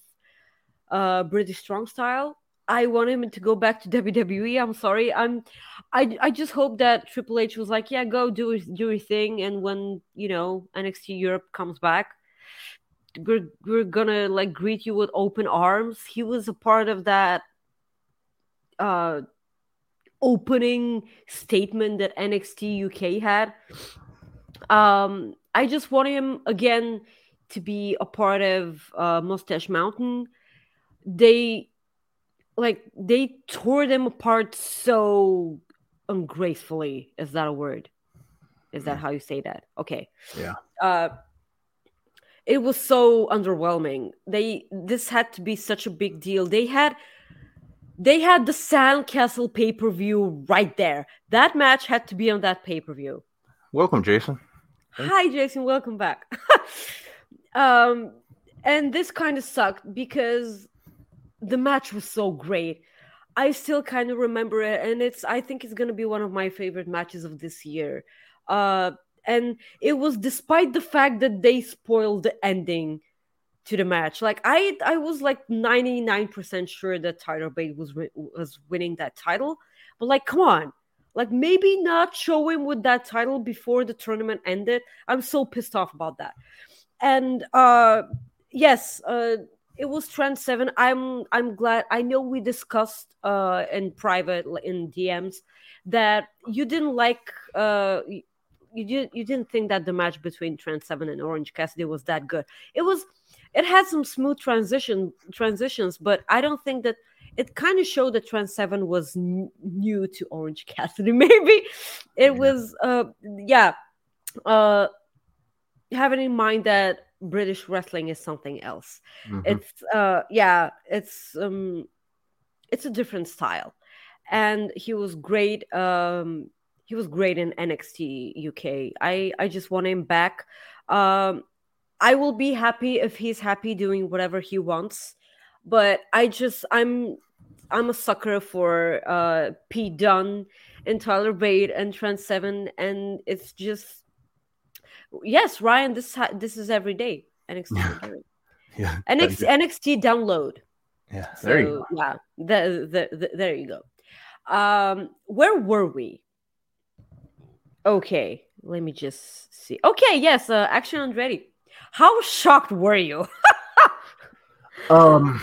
uh British Strong Style. I want him to go back to WWE. I'm sorry. I'm I I just hope that Triple H was like, yeah, go do do your thing, and when you know NXT Europe comes back, we're we're gonna like greet you with open arms. He was a part of that uh opening statement that NXT UK had. Um, I just want him again to be a part of uh, Mustache Mountain. They like they tore them apart so ungracefully. Is that a word? Is that how you say that? Okay. Yeah. Uh, it was so underwhelming. They this had to be such a big deal. They had they had the Sandcastle pay per view right there. That match had to be on that pay per view. Welcome, Jason. Hi, Jason. Welcome back. [laughs] um, and this kind of sucked because the match was so great. I still kind of remember it, and it's. I think it's gonna be one of my favorite matches of this year. Uh, and it was despite the fact that they spoiled the ending to the match. Like I, I was like ninety nine percent sure that Tyler Bate was was winning that title, but like, come on, like maybe not show him with that title before the tournament ended. I'm so pissed off about that. And uh yes, uh it was Trent Seven. I'm I'm glad. I know we discussed uh in private in DMs that you didn't like uh you did you didn't think that the match between Trent Seven and Orange Cassidy was that good. It was it had some smooth transition transitions, but I don't think that it kind of showed that Trent Seven was n- new to Orange Cassidy. [laughs] Maybe it was, uh, yeah. Uh, having in mind that British wrestling is something else. Mhm. It's, uh, yeah, it's um, it's a different style, and he was great. Um, he was great in NXT UK. I I just want him back. Um, I will be happy if he's happy doing whatever he wants but I just I'm I'm a sucker for uh Pete Dunne and Tyler Bate and Trent Seven, and it's just yes, Ryan. This this is every day NXT. Yeah. NXT, [laughs] NXT download. Yeah. There you So, Yeah, the, the, the, there you go. Um, where were we? Okay, let me just see. Okay, yes, uh, Action Andretti. How shocked were you? [laughs] Um,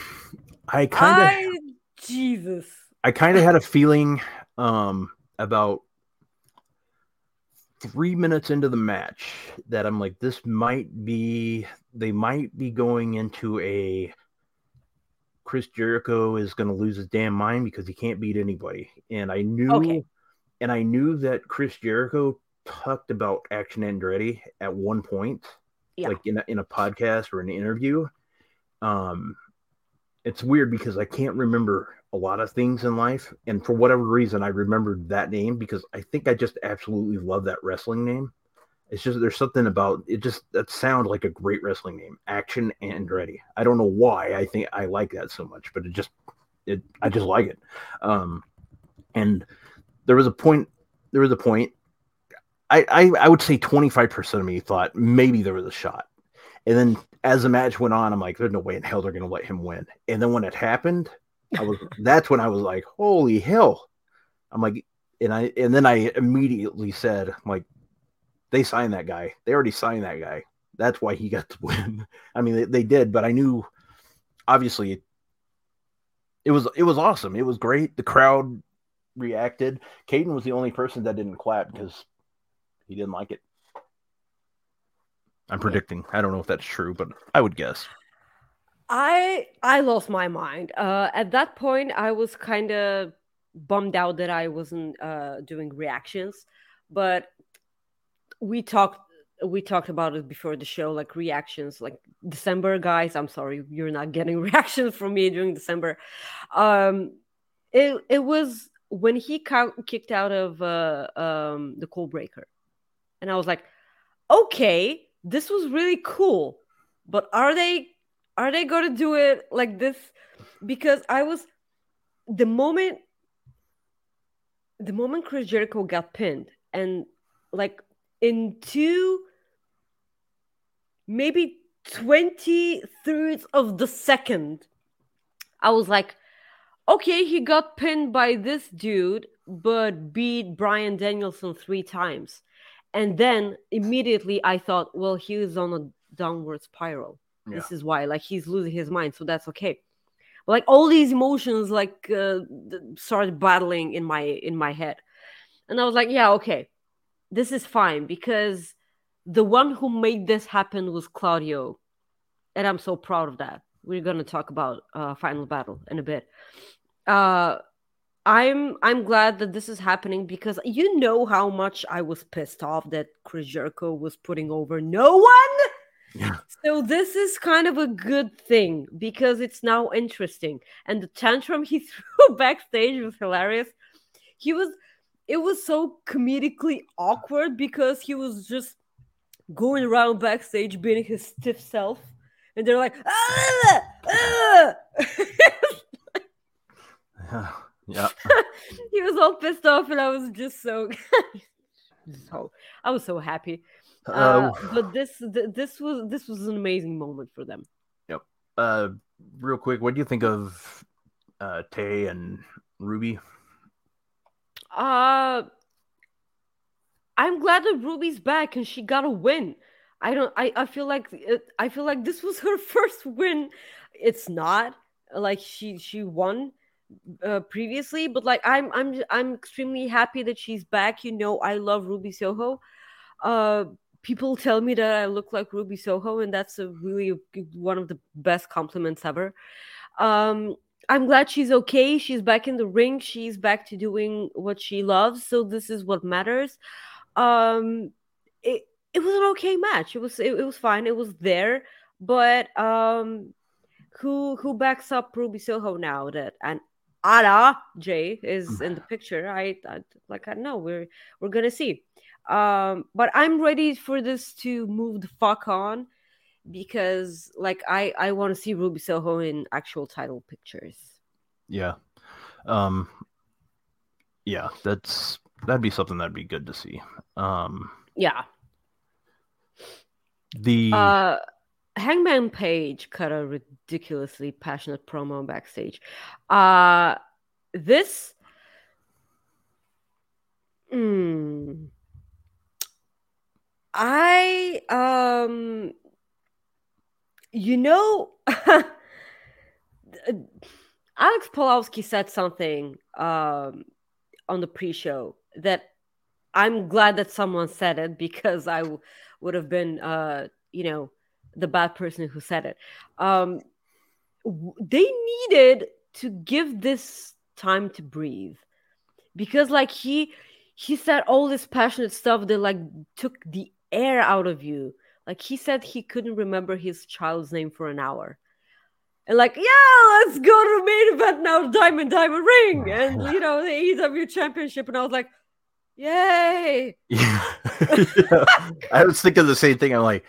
I kind of. Jesus. I kind of had a feeling um, about three minutes into the match that I'm like, this might be, they might be going into a Chris Jericho is going to lose his damn mind because he can't beat anybody. And I knew, Okay. and I knew that Chris Jericho talked about Action Andretti at one point, Yeah. like in a, in a podcast or an interview. Um, it's weird because I can't remember a lot of things in life, and for whatever reason, I remembered that name because I think I just absolutely love that wrestling name. It's just there's something about it. Just that sounds like a great wrestling name, Action Andretti. I don't know why I think I like that so much, but it just it I just like it. Um, and there was a point. There was a point. I I, I would say 25 percent of me thought maybe there was a shot, and then as the match went on, I'm like, there's no way in hell they're gonna let him win. And then when it happened, I was [laughs] that's when I was like, holy hell. I'm like, and I and then I immediately said, I'm like, they signed that guy. They already signed that guy. That's why he got to win. [laughs] I mean, they, they did, but I knew obviously it, it was it was awesome. It was great. The crowd reacted. Caden was the only person that didn't clap because he didn't like it. I'm predicting. I don't know if that's true, but I would guess. I I lost my mind. Uh, at that point, I was kind of bummed out that I wasn't uh, doing reactions, but we talked we talked about it before the show, like reactions, like December guys. I'm sorry, you're not getting [laughs] reactions from me during December. Um, it it was when he cou- kicked out of uh, um, the cold breaker, and I was like, okay, this was really cool, but are they are they going to do it like this because i was the moment the moment Chris Jericho got pinned, and like in two, maybe 20 thirds of the second, I was like, okay, he got pinned by this dude, but beat Bryan Danielson three times. And then immediately I thought, well, he is on a downward spiral. Yeah. This is why, like, he's losing his mind. So that's okay. Like all these emotions, like, uh, started battling in my in my head, and I was like, yeah, okay, this is fine because the one who made this happen was Claudio, and I'm so proud of that. We're gonna talk about uh, final battle in a bit. Uh, I'm I'm glad that this is happening because you know how much I was pissed off that Chris Jericho was putting over no one. Yeah. So this is kind of a good thing because it's now interesting. And the tantrum [laughs] he threw backstage was hilarious. He was it was so comedically awkward because he was just going around backstage being his stiff self. And they're like, ah, ah. [laughs] yeah. [laughs] he was all pissed off, and I was just so, [laughs] so I was so happy. Uh, Uh, but this, th- this was this was an amazing moment for them. Yep. Uh, real quick, what do you think of uh, Tay and Ruby? Uh I'm glad that Ruby's back and she got a win. I don't. I, I feel like it, I feel like this was her [laughs] first win. It's not like she she won uh, previously, but like I'm I'm I'm extremely happy that she's back. You know, I love Ruby Soho. Uh, people tell me that I look like Ruby Soho, and that's a really one of the best compliments ever. Um, I'm glad she's okay. She's back in the ring. She's back to doing what she loves. So this is what matters. Um, it it was an okay match. It was it, it was fine. It was there, but um, who who backs up Ruby Soho now that and Anna Jay is in the picture? I, I like I know we're we're gonna see. Um, but I'm ready for this to move the fuck on because like I I want to see Ruby Soho in actual title pictures. Yeah. Um yeah, that's that'd be something that'd be good to see. Um Yeah. the Uh Hangman Page cut a ridiculously passionate promo backstage. Uh this Hmm. I um you know [laughs] Alex Polowski said something um on the pre-show that I'm glad that someone said it [laughs] because I w- would have been uh you know the bad person who said it. Um they needed to give this time to breathe because like he he said all this passionate stuff that like took the air out of you like he said he couldn't remember his child's name for an hour and like yeah let's go to the main event now diamond diamond ring and [laughs] you know the AEW championship and i was like yay [laughs] yeah. [laughs] I was thinking the same thing. I'm like,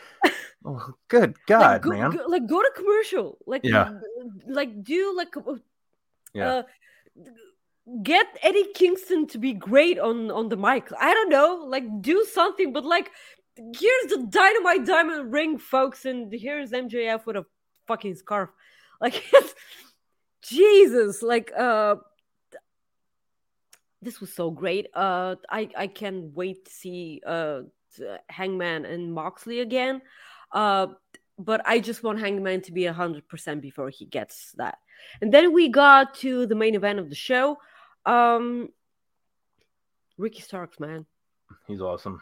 oh, good God, like, go, man. go- like go to commercial like Yeah. like do like uh, Yeah. uh, get Eddie Kingston to be great on on the mic. I don't know, like do something, but like here's the dynamite diamond ring, folks, and here's MJF with a fucking scarf. [laughs] Like Jesus, like uh this was so great. Uh I I can't wait to see uh Hangman and Moxley again. Uh but I just want Hangman to be 100% before he gets that. And then we got to the main event of the show. Um Ricky Starks, man. He's awesome.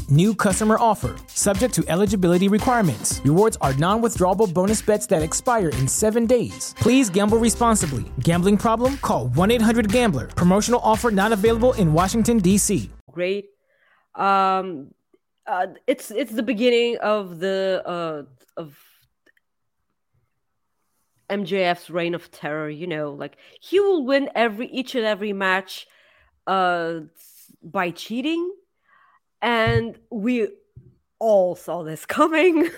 New customer offer, subject to eligibility requirements. Rewards are non withdrawable bonus bets that expire in seven days. Please gamble responsibly. Gambling problem? Call 1 800 Gambler. Promotional offer not available in Washington, D.C. great. Um, uh, it's it's the beginning of the uh, of MJF's reign of terror. You know, like he will win every each and every match uh, by cheating, and we all saw this coming.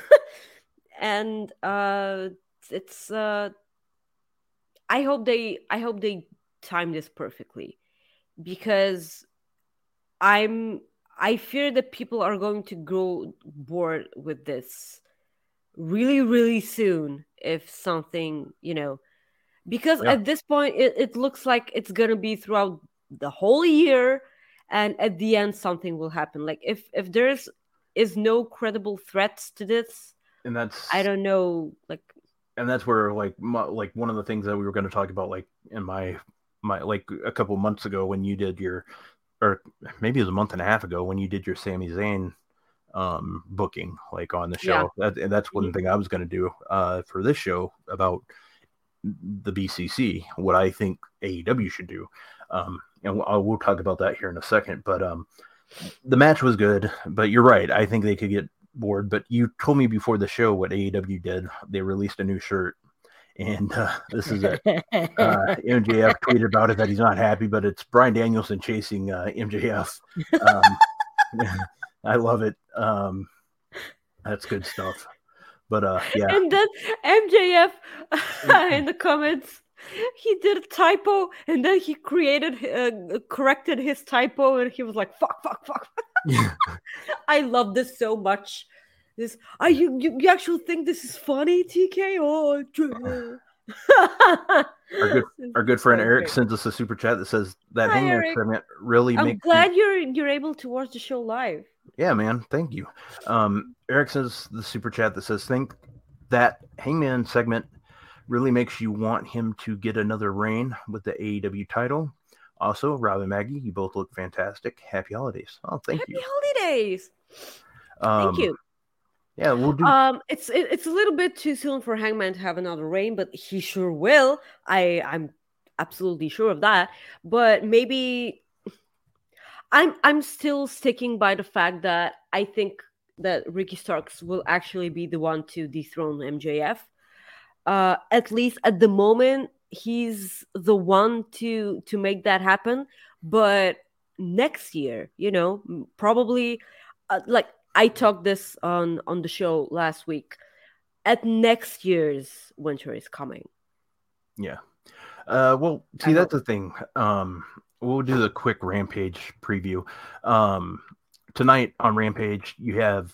[laughs] and uh, it's uh, I hope they I hope they time this perfectly because I'm I fear that people are going to grow bored with this really really soon if something you know because Yeah. at this point it, it looks like it's gonna be throughout the whole year and at the end something will happen. Like if if there's is no credible threats to this And that's i don't know like and that's where like my, like one of the things that we were going to talk about like in my my like a couple months ago when you did your or maybe it was a month and a half ago when you did your Sami Zayn um booking like on the show. That and that's one thing I was going to do uh for this show about the BCC what I think AEW should do. Um and we'll, we'll talk about that here in a second but um the match was good but you're right I think they could get bored but you told me before the show what AEW did they released a new shirt and uh, this is it uh, [laughs] MJF tweeted about it that he's not happy, but it's Bryan Danielson chasing uh, MJF. Um, [laughs] I love it. Um, that's good stuff. But uh, yeah, And then MJF [laughs] in the comments, he did a typo, and then he created, uh, corrected his typo, and he was like, "Fuck, fuck, fuck." [laughs] I love this so much. This, are you, you, you actually think this is funny, TK? Oh, [laughs] [laughs] our good our good friend Eric sends us a super chat that says that Hi, hangman segment really I'm makes me- glad you're you're able to watch the show live. Yeah, man. Thank you. Um, Eric says the super chat that says, think that Hangman segment really makes you want him to get another reign with the AEW title. Also, Rob and Maggie, you both look fantastic. Happy holidays. Oh, thank Happy you. Happy holidays! Um, Thank you. Yeah, we'll do. Um, it's it, it's a little bit too soon for Hangman to have another reign, but he sure will. I I'm absolutely sure of that. But maybe I'm I'm still sticking by the fact that I think that Ricky Starks will actually be the one to dethrone MJF. Uh, at least at the moment, he's the one to to make that happen. But next year, you know, probably uh, like I talked this on on the show last week. At next year's winter is coming. Yeah. Uh, well, see, that's the thing. Um, we'll do the quick Rampage preview. Um, tonight on Rampage, you have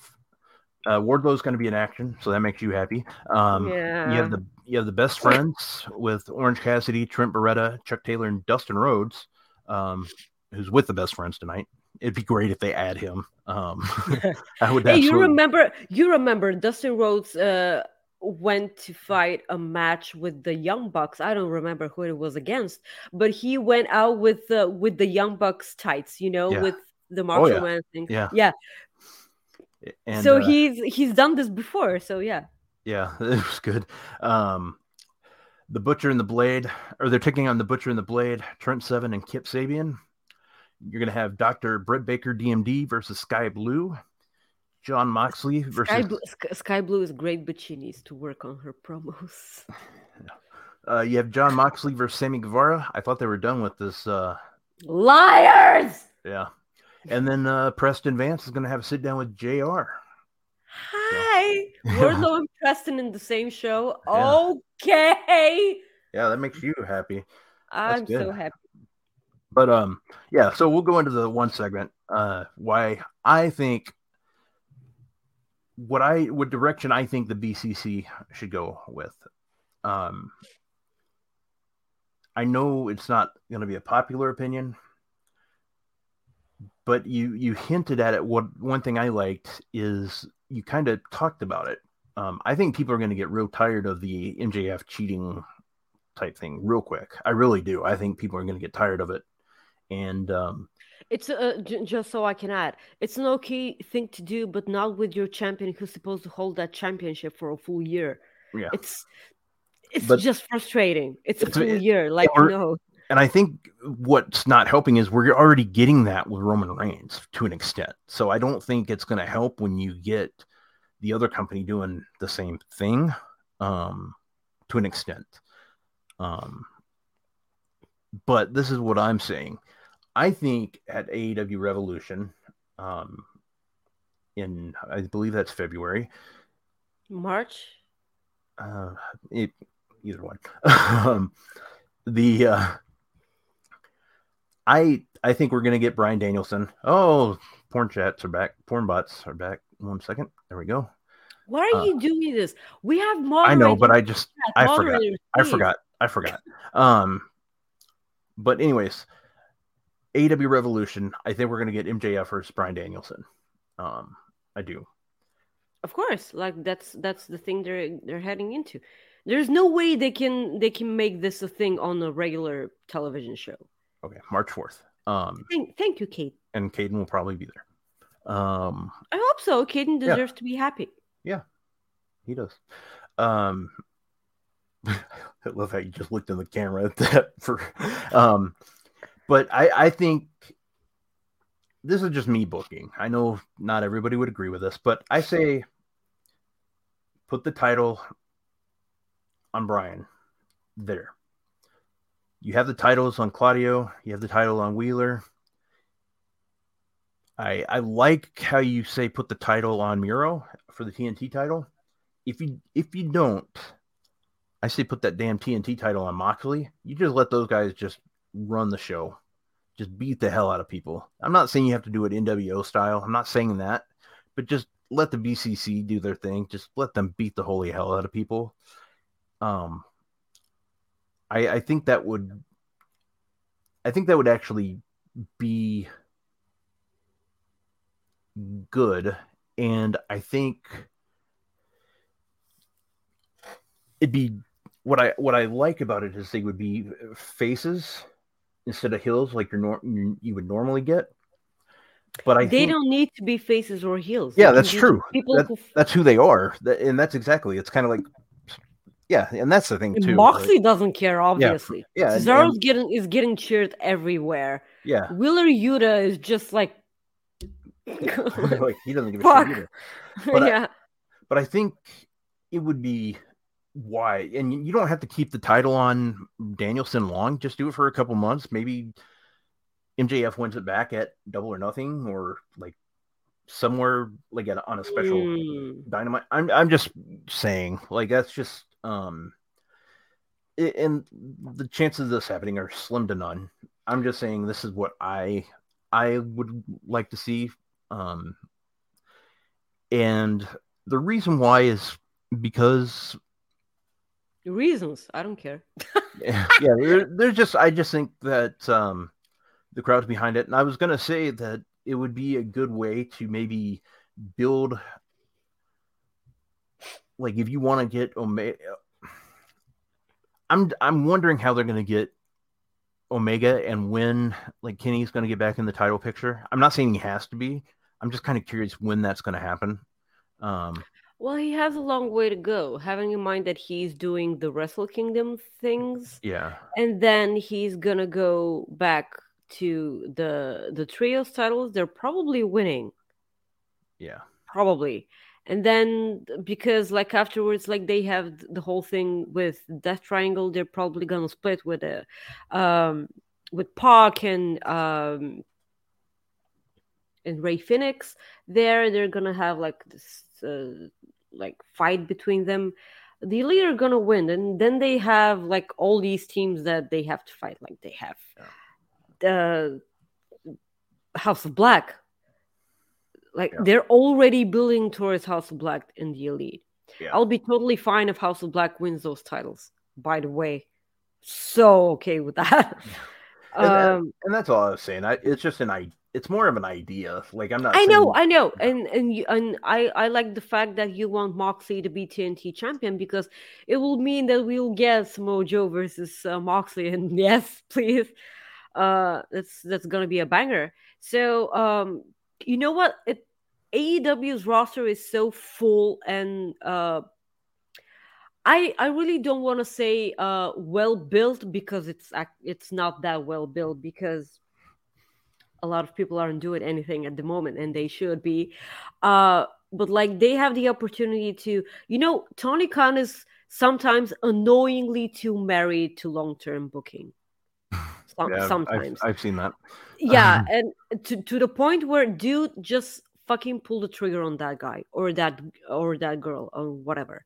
uh, Wardlow's going to be in action, so that makes you happy. Um, yeah. You have the you have the best friends with Orange Cassidy, Trent Beretta, Chuck Taylor, and Dustin Rhodes, um, who's with the best friends tonight. It'd be great if they add him. Um, [laughs] [laughs] I would. Hey, you remember? You remember Dustin Rhodes uh, went to fight a match with the Young Bucks. I don't remember who it was against, but he went out with the with the Young Bucks tights. You know, Yeah. with the Macho yeah. Man thing. Yeah. yeah. And, so uh, he's he's done this before. So yeah. Yeah, [laughs] it was good. Um, the Butcher and the Blade, or they're taking on the Butcher and the Blade, Trent Seven and Kip Sabian. You're gonna have Doctor Britt Baker, DMD versus Sky Blue, Jon Moxley versus Sky Blue, Sky, Sky Blue is great, but she needs to work on her promos. [laughs] uh, you have Jon Moxley versus Sammy Guevara. I thought they were done with this. Uh, Liars! yeah, and then uh, Preston Vance is gonna have a sit down with Jr. Hi, so. [laughs] Wardlow and Preston in the same show. Yeah. Okay, Yeah, that makes you happy. I'm so happy. But um, yeah. So we'll go into the one segment. Uh, why I think what I what direction I think the BCC should go with. Um, I know it's not going to be a popular opinion, but you you hinted at it. What one thing I liked is you kind of talked about it. Um, I think people are going to get real tired of the MJF cheating type thing real quick. I really do. I think people are going to get tired of it. And um, It's uh, j- just so I can add, it's an okay thing to do, but not with your champion who's supposed to hold that championship for a full year. yeah. It's it's But- just frustrating. It's a full it- year, like we're- no. And I think what's not helping is we're already getting that with Roman Reigns to an extent. So I don't think it's going to help when you get the other company doing the same thing um, to an extent. Um, but this is what I'm saying. I think at AEW Revolution, um, in I believe that's February, March. uh, it, either one. [laughs] um, the uh, I I think we're gonna get Bryan Danielson. Oh, porn chats are back. Porn bots are back. One second. There we go. Why are Uh, you doing this? We have I know, but I just I forgot. I forgot. I forgot. Um, but anyways, AW Revolution. I think we're gonna get MJF versus Bryan Danielson. Um, I do. Of course, like that's that's the thing they're they're heading into. There's no way they can they can make this a thing on a regular television show. Okay, March fourth. Um, Thank thank you, Kate. and Caden will probably be there. Um, I hope so. Caden Yeah. deserves to be happy. Yeah, he does. Um, [laughs] I love how you just looked in the camera at that for. Um, but I I think this is just me booking. I know not everybody would agree with this, but I say put the title on Bryan there. You have the titles on Claudio. You have the title on Wheeler. I I like how you say put the title on Miro for the TNT title. If you if you don't, I say put that damn TNT title on Moxley. You just let those guys just run the show. Just beat the hell out of people. I'm not saying you have to do it NWO style. I'm not saying that, but just let the BCC do their thing. Just let them beat the holy hell out of people. Um, I I think that would, I think that would actually be good, and I think it'd be what I what I like about it is they would be faces instead of heels like you're nor- you would normally get. But I they think don't need to be faces or heels. Yeah, that's true. People That- who that's who they are, and that's exactly. It's kind of like, yeah, and that's the thing too. Moxley like- doesnn care, obviously. yeah, and- Cesaro's and- getting is getting cheered everywhere. yeah, Wheeler Yuta is just like, [laughs] like he doesn't give a Fuck. shit either. [laughs] But I- yeah. But I think it would be why, and you- you don't have to keep the title on Danielson long. Just do it for a couple months. Maybe MJF wins it back at Double or Nothing, or like somewhere like at, on a special Mm. dynamite. I'm I'm just saying, like that's just um, it, and the chances of this happening are slim to none. I'm just saying this is what I I would like to see. Um, and the reason why is because the Reasons. I don't care. [laughs] yeah, there, there's just I just think that um, the crowd's behind it, and I was gonna say that it would be a good way to maybe build, like if you want to get Omega. I'm I'm wondering how they're gonna get Omega and when like Kenny's gonna get back in the title picture. I'm not saying he has to be. I'm just kind of curious when that's gonna happen. Um, Well, he has a long way to go, having in mind that he's doing the Wrestle Kingdom things, yeah, and then he's gonna go back to the the trios titles. They're probably winning, yeah, probably, and then because like afterwards, like they have the whole thing with Death Triangle, they're probably gonna split with a, um, with PAC and um and Rey Fenix. There, they're gonna have like this uh, like fight between them. The elite are gonna win, and then they have like all these teams that they have to fight. Like they have the House of Black. Like Yeah. they're already building towards House of Black in the elite. Yeah. I'll be totally fine if House of Black wins those titles. By the way, so okay with that. [laughs] [laughs] And that- um, and that's all I was saying. I, it's just an I it's more of an idea. Like I'm not. I know, I know, and and you, and I I like the fact that you want Moxley to be TNT champion because it will mean that we'll get Samoa Joe versus uh, Moxley, and [laughs] yes, please, uh, that's that's gonna be a banger. So um, you know what? It AEW's roster is so full and uh. I, I really don't want to say uh, well built because it's it's not that well built because a lot of people aren't doing anything at the moment and they should be uh but like they have the opportunity to you know tony khan is sometimes annoyingly too married to long-term booking Some- Yeah, I've- sometimes. I've, seen that. yeah and to, to the point where dude just fucking pull the trigger on that guy or that or that girl or whatever.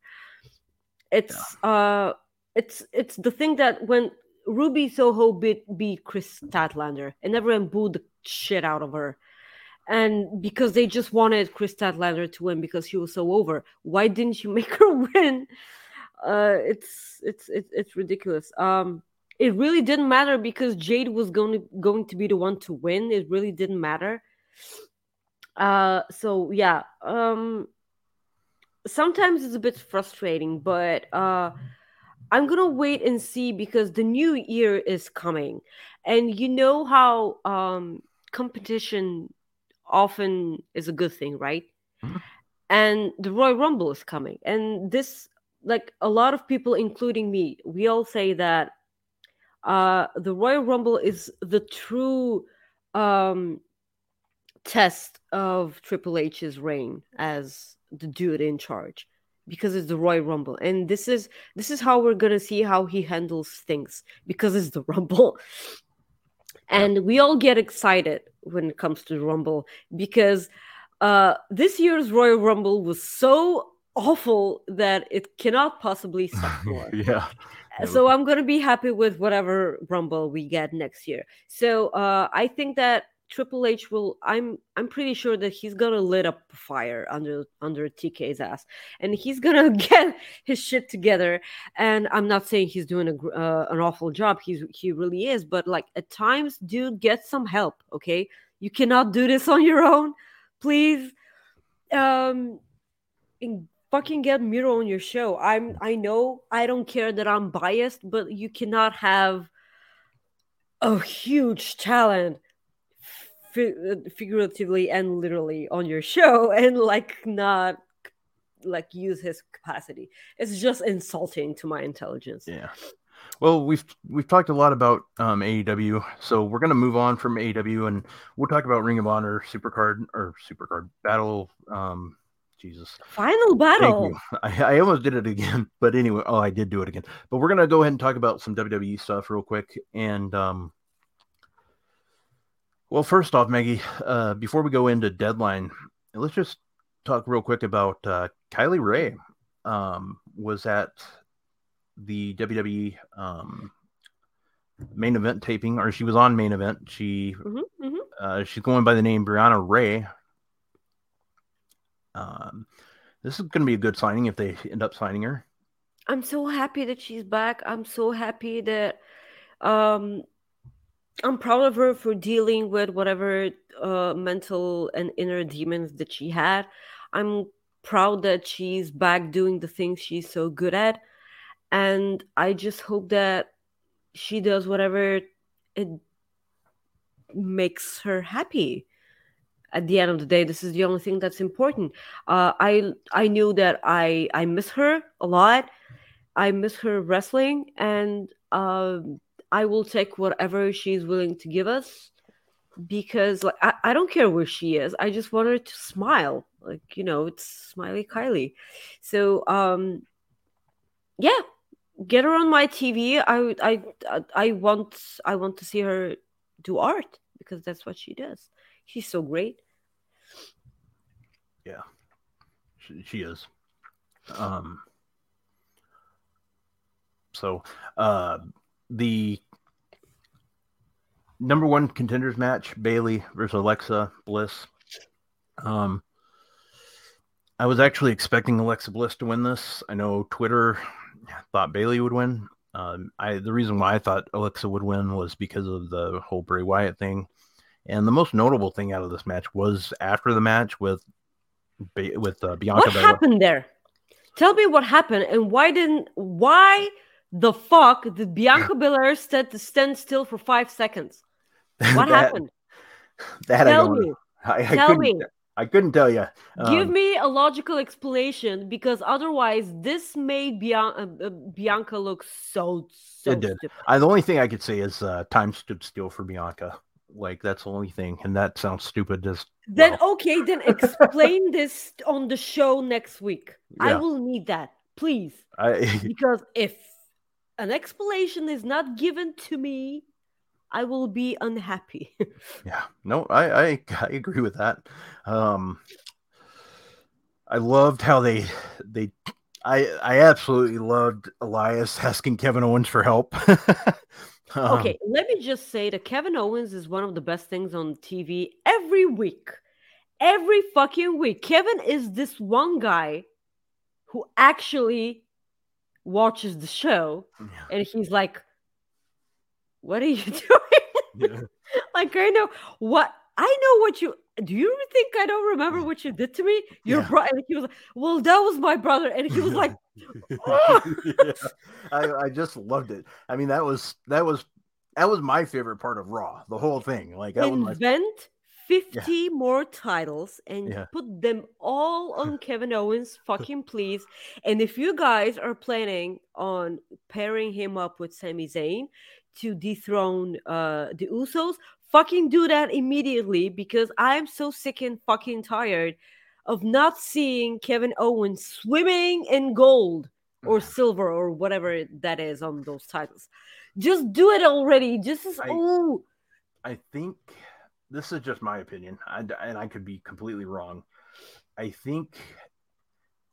It's uh it's it's the thing that when ruby soho beat beat kris statlander and everyone booed the shit out of her. And because they just wanted kris statlander to win because she was so over why didn't you [laughs] make her win? Uh it's it's it's, it's ridiculous. Um it really didn't matter because Jade was going to going to be the one to win. It really didn't matter. Uh so yeah, um sometimes it's a bit frustrating, but uh I'm going to wait and see because the new year is coming. And you know how um competition often is a good thing, right? Mhm. And the Royal Rumble is coming. And this like a lot of people including me, we all say that uh the royal rumble is the true um test of triple h's reign as the dude in charge because it's the royal rumble. And this is this is how we're gonna see how he handles things because it's the [laughs] rumble. And we all get excited when it comes to the rumble because uh this year's royal rumble was so awful that it cannot possibly suck [laughs] more yeah. So I'm gonna be happy with whatever Rumble we get next year. So uh, I think that Triple H will. I'm I'm pretty sure that he's gonna lit up a fire under under TK's ass, and he's gonna [laughs] get his shit together. And I'm not saying he's doing a uh, an awful job. He's he really is, but like at times, dude, get some help. Okay, you cannot do this on your own. Please, um, fucking get Miro on your show. I'm I know I don't care that I'm biased, but you cannot have a huge talent fi- figuratively and literally on your show [laughs] and like not like use his capacity. It's just insulting to my intelligence. Yeah. Well, we've we've talked a lot about um, AEW, so we're gonna move on from AEW, and we'll talk about Ring of Honor, Supercard or Supercard Battle. Um, Jesus, Final battle. [laughs] I, I almost did it again, [laughs] but anyway, oh, I did do it again. But we're gonna go ahead and talk about some WWE stuff real quick, and um, well, first off, Maggie, uh, before we go into deadline, let's just talk real quick about uh, Kylie Rae. Um, was at the WWE um, main event taping, or she was on main event. She hmm hmm uh, she's going by the name Briana Ray. Um, this is going to be a good signing if they end up signing her. I'm so happy that she's back. I'm so happy that um I'm proud of her for dealing with whatever uh mental and inner demons that she had. I'm proud that she's back doing the things she's so good at. And I just hope that she does whatever it makes her happy. At the end of the day, this is the only thing that's important. Uh, I I knew that I I miss her a lot. I miss her wrestling, and um, I will take whatever she's willing to give us because, like, I, I don't care where she is. I just want her to smile, like you know, it's Smiley Kylie. So, um, yeah, get her on my TV. I I- I want I want to see her do art because that's what she does. She's so great. She, she is. Um, so uh, the number one contenders match Bayley versus Alexa Bliss. Um, I was actually expecting Alexa Bliss to win this. I know Twitter thought Bayley would win. Um, I the reason why I thought Alexa would win was because of the whole Bray Wyatt thing, And the most notable thing out of this match was after the match with with uh, Bianca What Belair. happened there? Tell me what happened and why didn't why the fuck did Bianca [laughs] Belair stand, stand still for five seconds? [laughs] What That- happened? That I Tell don't me. I, I Tell couldn't, me. I couldn't tell you. Give me a logical explanation because otherwise this made Bian- uh, uh, Bianca look so so It did. I, the only thing I could say is uh, time stood still for Bianca. Like that's the only thing, and that sounds stupid. Just Then well, okay, then [laughs] explain this on the show next week. I will need that, please. I, [laughs] Because if an explanation is not given to me, I will be unhappy. [laughs] yeah, no, I, I I agree with that. Um, I loved how they they. I I absolutely loved Elias asking Kevin Owens for help. Um, okay, let me just say that Kevin Owens is one of the best things on TV every week. Every fucking week. Kevin is this one guy who actually watches the show Yeah. and he's like, What are you [laughs] doing? Yeah. [laughs] like, I know what I know what you do. You think I don't remember what you did to me? Your Yeah. brother. He was like, Well, that was my brother. And he was like, [laughs] "Oh." Yeah. I, I just loved it. I mean, that was that was that was my favorite part of Raw. The whole thing, like that was my invent 50 more titles and Yeah. put them all on [laughs] Kevin Owens, fucking please. And if you guys are planning on pairing him up with Sami Zayn to dethrone uh the Usos, fucking do that immediately because I'm so sick and fucking tired of not seeing Kevin Owens swimming in gold or silver or whatever that is on those titles. Just do it already. Just as I- oh I think this is just my opinion, I, and I could be completely wrong. I think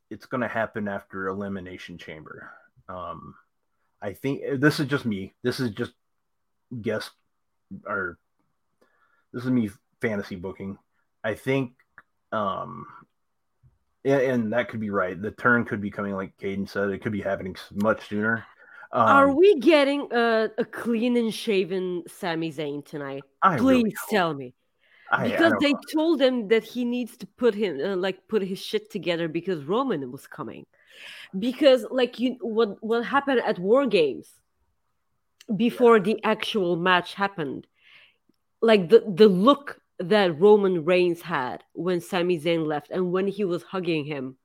it's going to happen after Elimination Chamber. Um, I think this is just me. This is just guess or this is me fantasy booking. I think, um, yeah, and that could be right. The turn could be coming, like Caden said. It could be happening much sooner. Um, Are we getting a, a clean and shaven Sami Zayn tonight? I Please hope- tell me. I- I Because don't- they told him that he needs to put him uh, like put his shit together because Roman was coming. Because like you what what happened at War Games before the actual match happened. Like the the look that Roman Reigns had when Sami Zayn left and when he was hugging him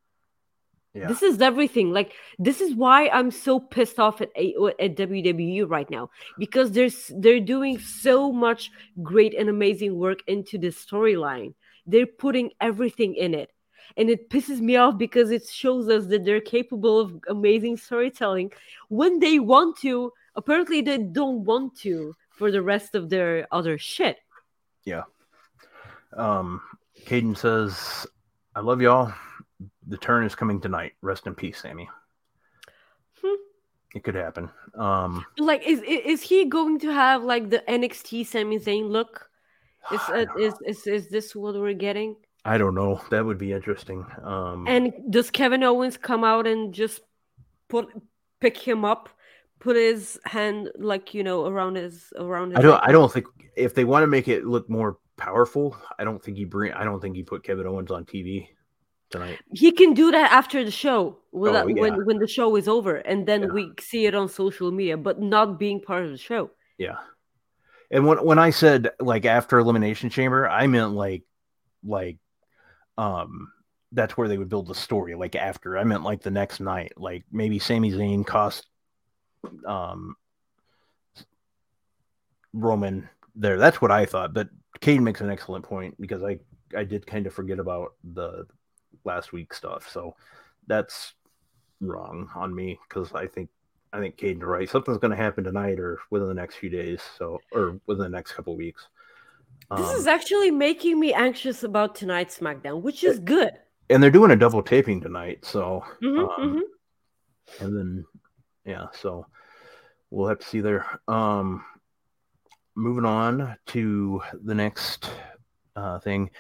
yeah. this is everything. Like this is why I'm so pissed off at at WWE right now because there's they're doing so much great and amazing work into this storyline. They're putting everything in it. And it pisses me off because it shows us that they're capable of amazing storytelling when they want to. Apparently, they don't want to for the rest of their other shit. Yeah. Um, Caden says, "I love y'all. The turn is coming tonight. Rest in peace, Sammy." Hmm. It could happen. Um, Like, is is is he going to have like the NXT Sami Zayn look? Is [sighs] uh, is, is is this what we're getting? I don't know. That would be interesting. Um, And does Kevin Owens come out and just put pick him up, put his hand like you know around his around his I don't. ankle? I don't think if they want to make it look more powerful, I don't think he bring. I don't think he put Kevin Owens on TV tonight. He can do that after the show when Oh, yeah. when, when the show is over, and then Yeah. we see it on social media, but not being part of the show. Yeah. And when when I said like after Elimination Chamber, I meant like like um that's where they would build the story like after. I meant like the next night, like maybe Sami Zayn cost um Roman there. That's what I thought. But Kane makes an excellent point because I I did kind of forget about the last week stuff. So that's wrong on me because I think I think Caden's right. Something's going to happen tonight or within the next few days. So or within the next couple of weeks. This Um, is actually making me anxious about tonight's SmackDown, which is good. and they're doing a double taping tonight. So Mhm, um, mhm. and then yeah, so we'll have to see there. Um, moving on to the next uh, thing,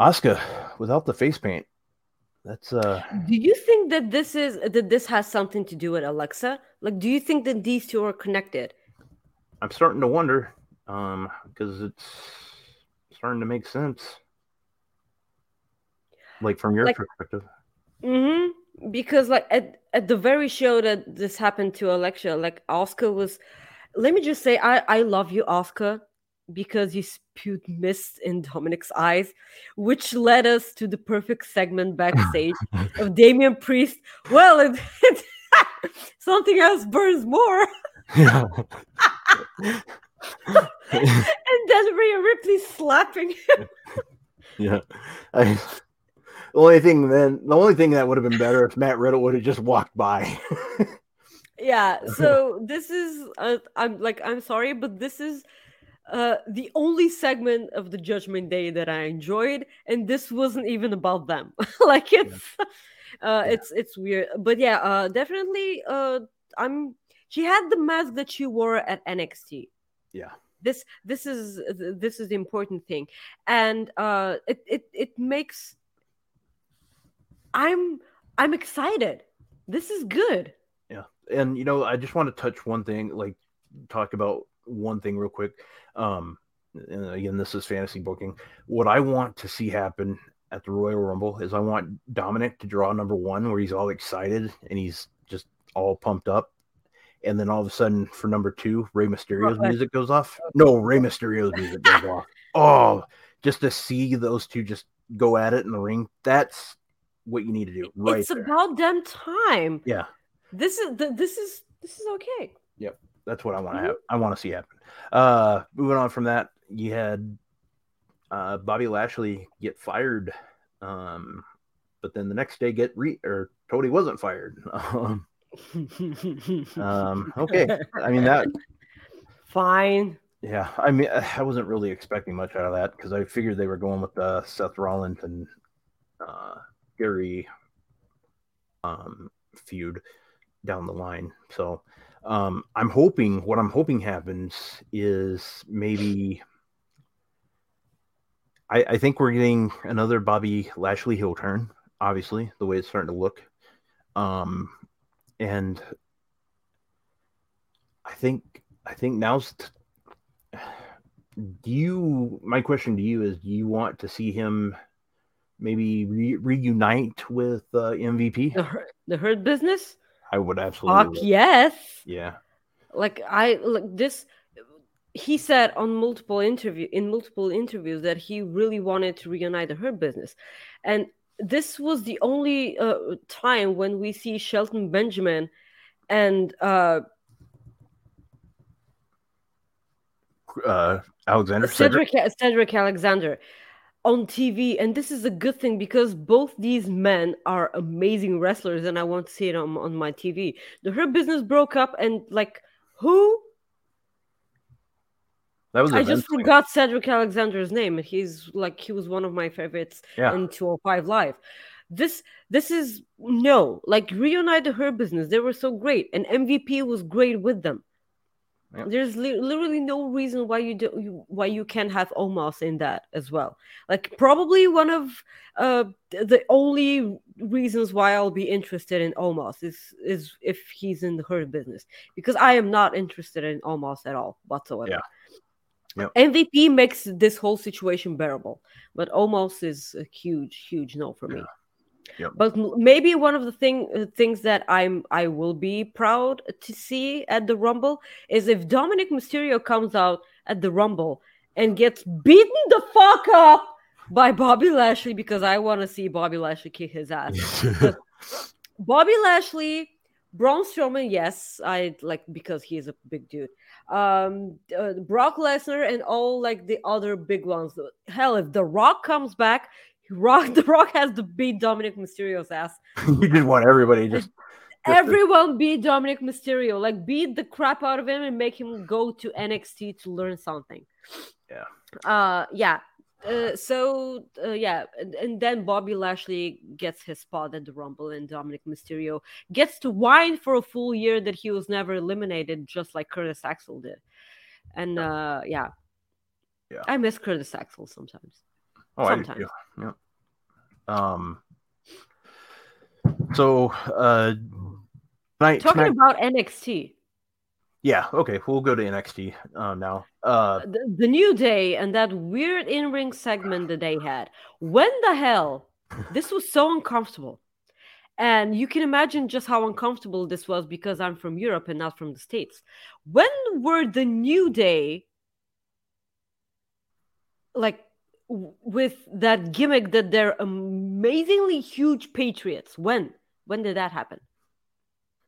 Asuka without the face paint. That's uh Do you think that this is that this has something to do with Alexa? Like, do you think that these two are connected? I'm starting to wonder. um, because it's starting to make sense. Like from your Like- perspective. hmm Because like at, at the very show that this happened to Alexia, like Asuka was let me just say I, I love you, Asuka, because you spewed mist in Dominic's eyes, which led us to the perfect segment backstage [laughs] of Damien Priest. Well, it, it- [laughs] something else burns more. Yeah. [laughs] And then Rhea Ripley slapping him. yeah. I, the only thing then, the only thing that would have been better if Matt Riddle would have just walked by. yeah [laughs] so this is uh, i'm like i'm sorry but this is uh the only segment of the judgment day that i enjoyed and this wasn't even about them. [laughs] Like it's uh it's it's weird. But yeah uh definitely uh i'm she had the mask that she wore at nxt yeah. this this is this is the important thing. And uh it it, it makes i'm i'm excited. This is good. Yeah. and you know i just want to touch one thing like talk about one thing real quick. Um and again this is fantasy booking. What i want to see happen at the royal rumble is i want dominic to draw number one where he's all excited and he's just all pumped up. And then all of a sudden for number two Rey mysterio's music goes off. No Rey mysterio's music goes off. [laughs] Oh just to see those two just go at it in the ring that's what you need to do right it's there. about damn time yeah this is th- this is this is okay Yep, that's what I want to have. I want to see happen. Uh, moving on from that, you had uh, Bobby Lashley get fired, um, but then the next day get re or Cody wasn't fired. [laughs] Um, um, okay, I mean that. [laughs] fine Yeah, I mean [sighs] I wasn't really expecting much out of that because I figured they were going with uh, Seth Rollins and uh, Gary um, feud down the line. So um, I'm hoping what I'm hoping happens is maybe I, I think we're getting another Bobby Lashley heel turn. Obviously, the way it's starting to look, um, and I think I think now's. T- do you? My question to you is: Do you want to see him maybe re- reunite with uh, MVP? the hurt business I would absolutely. fuck yes Yeah. like i like this he said on multiple interview in multiple interviews that he really wanted to reunite the hurt business and this was the only uh, time when we see shelton benjamin and uh Uh, Alexander Cedric. Cedric, Cedric Alexander on TV, and this is a good thing because both these men are amazing wrestlers, and I want to see it on, on my TV. The Hurt Business broke up, and like who? That was I just forgot Cedric Alexander's name. And he's like he was one of my favorites Yeah. in 205 Live. This this is no like reunite the Hurt Business. They were so great, and MVP was great with them. Yeah. There's li- literally no reason why you do you, why you can't have Omos in that as well. Like probably one of uh the only reasons why I'll be interested in Omos is is if he's in the hurt business because I am not interested in Omos at all whatsoever. Yeah. Yep. MVP makes this whole situation bearable, but Omos is a huge huge no for me. Yep. But maybe one of the thing uh, things that I'm I will be proud to see at the Rumble is if Dominic Mysterio comes out at the Rumble and gets beaten the fuck up by Bobby Lashley because I want to see Bobby Lashley kick his ass. [laughs] Bobby Lashley, Braun Strowman, yes, I like because he is a big dude. Um, uh, Brock Lesnar and all like the other big ones. Hell, if The Rock comes back, Rock [laughs] The Rock has to beat Dominic Mysterio's ass. [laughs] you just want everybody just. [laughs] Everyone beat Dominic Mysterio, like beat the crap out of him and make him go to NXT to learn something. Yeah. Uh, yeah. Uh, so uh, yeah, and, and then Bobby Lashley gets his spot at the Rumble, and Dominic Mysterio gets to whine for a full year that he was never eliminated, just like Curtis Axel did. And uh, yeah, Yeah. I miss Curtis Axel sometimes. Oh, I do Sometimes. Yeah. Um. So, uh, tonight, Talking tonight, about NXT, Yeah, okay, we'll go to NXT uh, now. Uh, The, the New Day and that weird in ring segment that they had. When the hell? [laughs] This was so uncomfortable. And you can imagine just how uncomfortable this was because I'm from Europe and not from the States. When were the New Day like with that gimmick that they're amazingly huge patriots? When? When did that happen?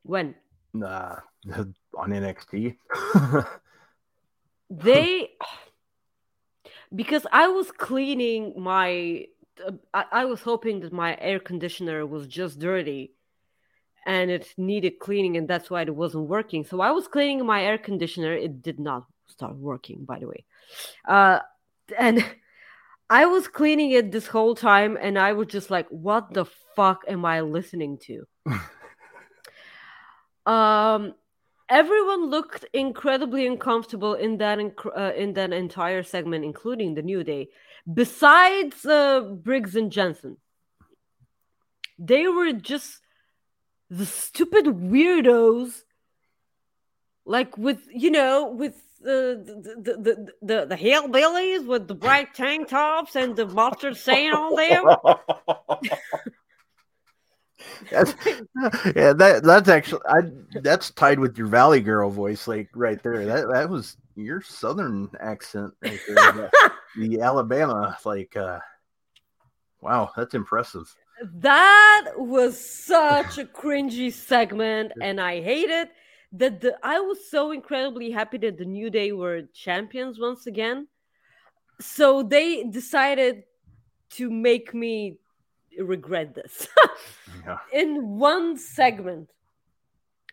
When? nah, [laughs] on NXT. [laughs] they [sighs] because i was cleaning my uh, I, I was hoping that my air conditioner was just dirty and it needed cleaning and that's why it wasn't working so i was cleaning my air conditioner it did not start working by the way uh and [laughs] i was cleaning it this whole time and i was just like what the fuck am i listening to? [laughs] Um everyone looked incredibly uncomfortable in that inc- uh, in that entire segment including the new day. Besides uh, briggs and jensen they were just the stupid weirdos like with you know with the, the, the, the, the hillbillies with the bright tank tops and the mustard stain on them that's, yeah, that that's actually I that's tied with your Valley Girl voice, like right there. That that was your Southern accent right there. the, [laughs] the Alabama, like, uh, wow, that's impressive. that was such a [laughs] cringy segment and i hate it that the i was so incredibly happy that the new day were champions once again. So they decided to make me regret this. [laughs] Yeah, in one segment.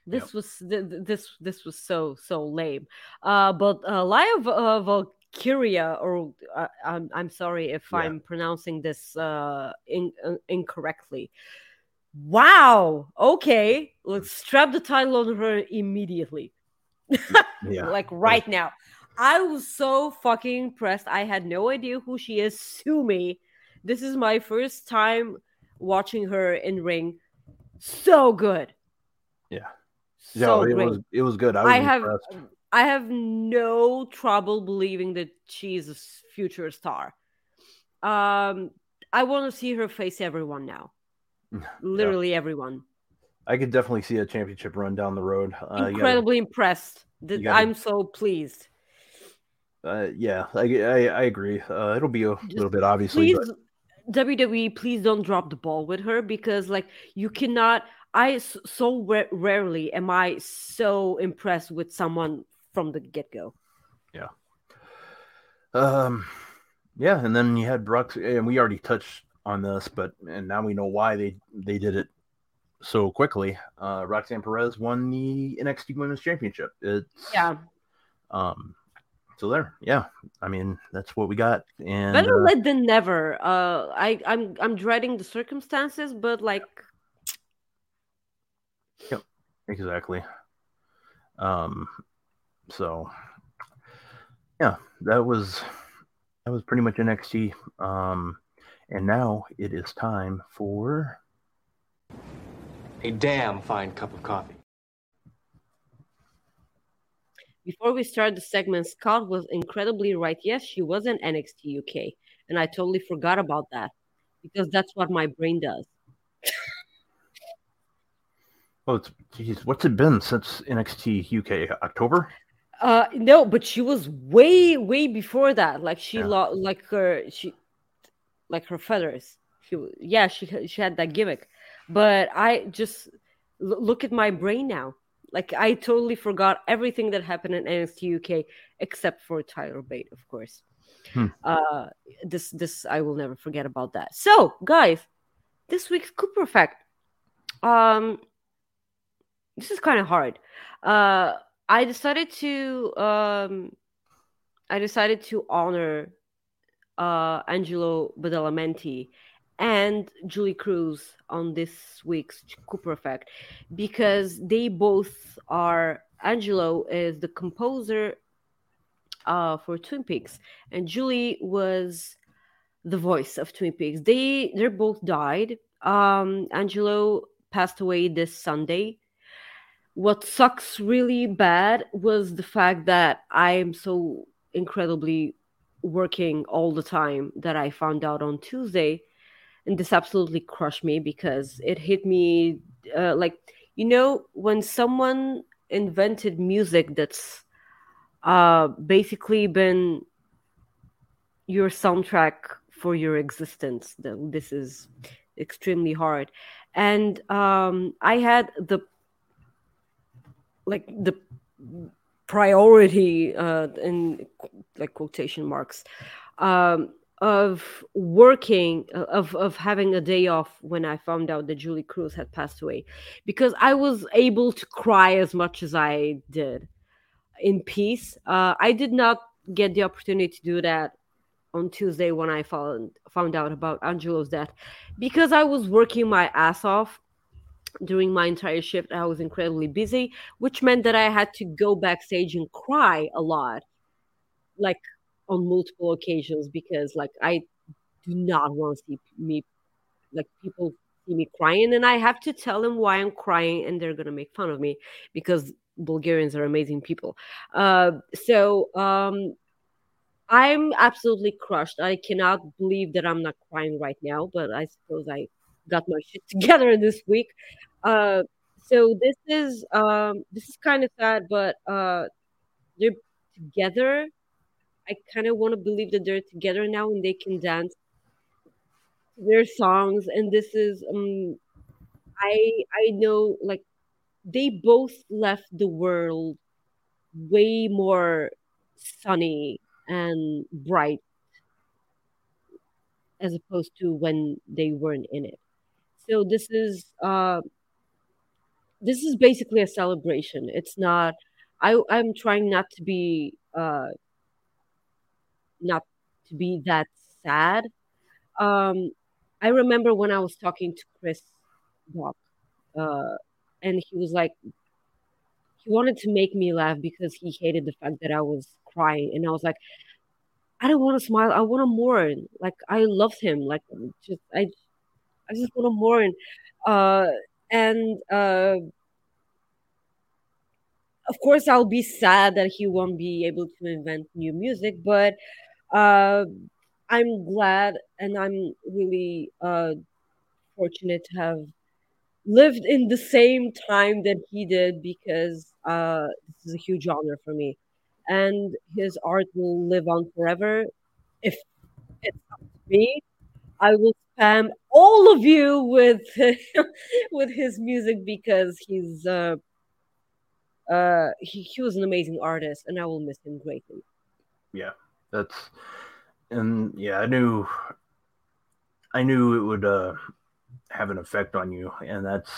This Yep. was th- th- this this was so so lame. Uh but uh live uh, valkyria or uh, i'm i'm sorry if Yeah. i'm pronouncing this uh, in, uh incorrectly wow okay let's strap the title on her immediately yeah. [laughs] like right now i was so fucking impressed i had no idea who she is sue me this is my first time watching her in ring so good Yeah. so yeah, it great was it was good. I, was I have impressed. I have no trouble believing that she's a future star. Um, I want to see her face everyone now. [laughs] Literally everyone. I could definitely see a championship run down the road. Uh, you gotta- Incredibly impressed. Gotta- I'm so pleased. uh, yeah, I, I I agree. Uh, it'll be a little bit obviously, Please, WWE, please don't drop the ball with her because, like, you cannot. I so ra- rarely am I so impressed with someone from the get go. Yeah. um, yeah. And then you had Brock, and we already touched on this, but and now we know why they they did it so quickly. Uh, Roxanne Perez won the NXT Women's Championship. It's Yeah, Um, so there, yeah. I mean, that's what we got. And better uh, late than never. Uh, I I'm I'm dreading the circumstances, but like Yep. exactly. Um, so yeah, that was that was pretty much NXT. Um, and now it is time for A damn fine cup of coffee. Before we start the segment, Scott was incredibly right. Yes, she was in NXT UK, and I totally forgot about that because that's what my brain does. [laughs] oh, it's geez, what's it been since NXT UK October? Uh, no, but she was way, way before that. Like she, Yeah. lo- like her, she, like her feathers. She, yeah, she she had that gimmick, but I just l- look at my brain now. Like I totally forgot everything that happened in NXT UK except for Tyler Bate, of course. Hmm. Uh, this this I will never forget about that. So, guys, this week's Cooper Effect. Um, this is kind of hard. Uh, I decided to um, I decided to honor uh, Angelo Badalamenti and Julee Cruise on this week's Cooper Effect because they both are. Angelo is the composer uh, for Twin Peaks, and Julie was the voice of Twin Peaks. They they're both died. Um, Angelo passed away this Sunday. what sucks really bad was the fact that I am so incredibly working all the time that I found out on Tuesday. And this absolutely crushed me because it hit me uh, like, you know, when someone invented music that's uh, basically been your soundtrack for your existence, this is extremely hard. And um, I had the like the priority uh, in like quotation marks um, of working of of having a day off when I found out that Julee Cruise had passed away because I was able to cry as much as I did in peace. Uh, I did not get the opportunity to do that on Tuesday when I found found out about Angelo's death because I was working my ass off during my entire shift i was incredibly busy which meant that i had to go backstage and cry a lot like on multiple occasions because like i do not want to see me like people see me crying and i have to tell them why i'm crying and they're gonna make fun of me because bulgarians are amazing people uh, so um i'm absolutely crushed i cannot believe that i'm not crying right now but i suppose i got my [laughs] shit together [laughs] this week. Uh, so this is um, this is kind of sad, but uh, they're together. I kind of want to believe that they're together now and they can dance their songs. And this is um, I I know like they both left the world way more sunny and bright as opposed to when they weren't in it so this is uh, this is basically a celebration. It's not. I I'm trying not to be uh, not to be that sad. Um, I remember when I was talking to Chris Doc, uh, and he was like, he wanted to make me laugh because he hated the fact that I was crying, and I was like, I don't want to smile. I want to mourn. Like I loved him. Like just I I just want to mourn. Uh, and uh, of course, I'll be sad that he won't be able to invent new music, but uh, I'm glad and I'm really uh, fortunate to have lived in the same time that he did because uh, this is a huge honor for me. And his art will live on forever. If it's up to me, I will spam all of you with [laughs] with his music because he's uh, uh, he, he was an amazing artist, and I will miss him greatly. Yeah, that's and yeah, I knew I knew it would uh, have an effect on you, and that's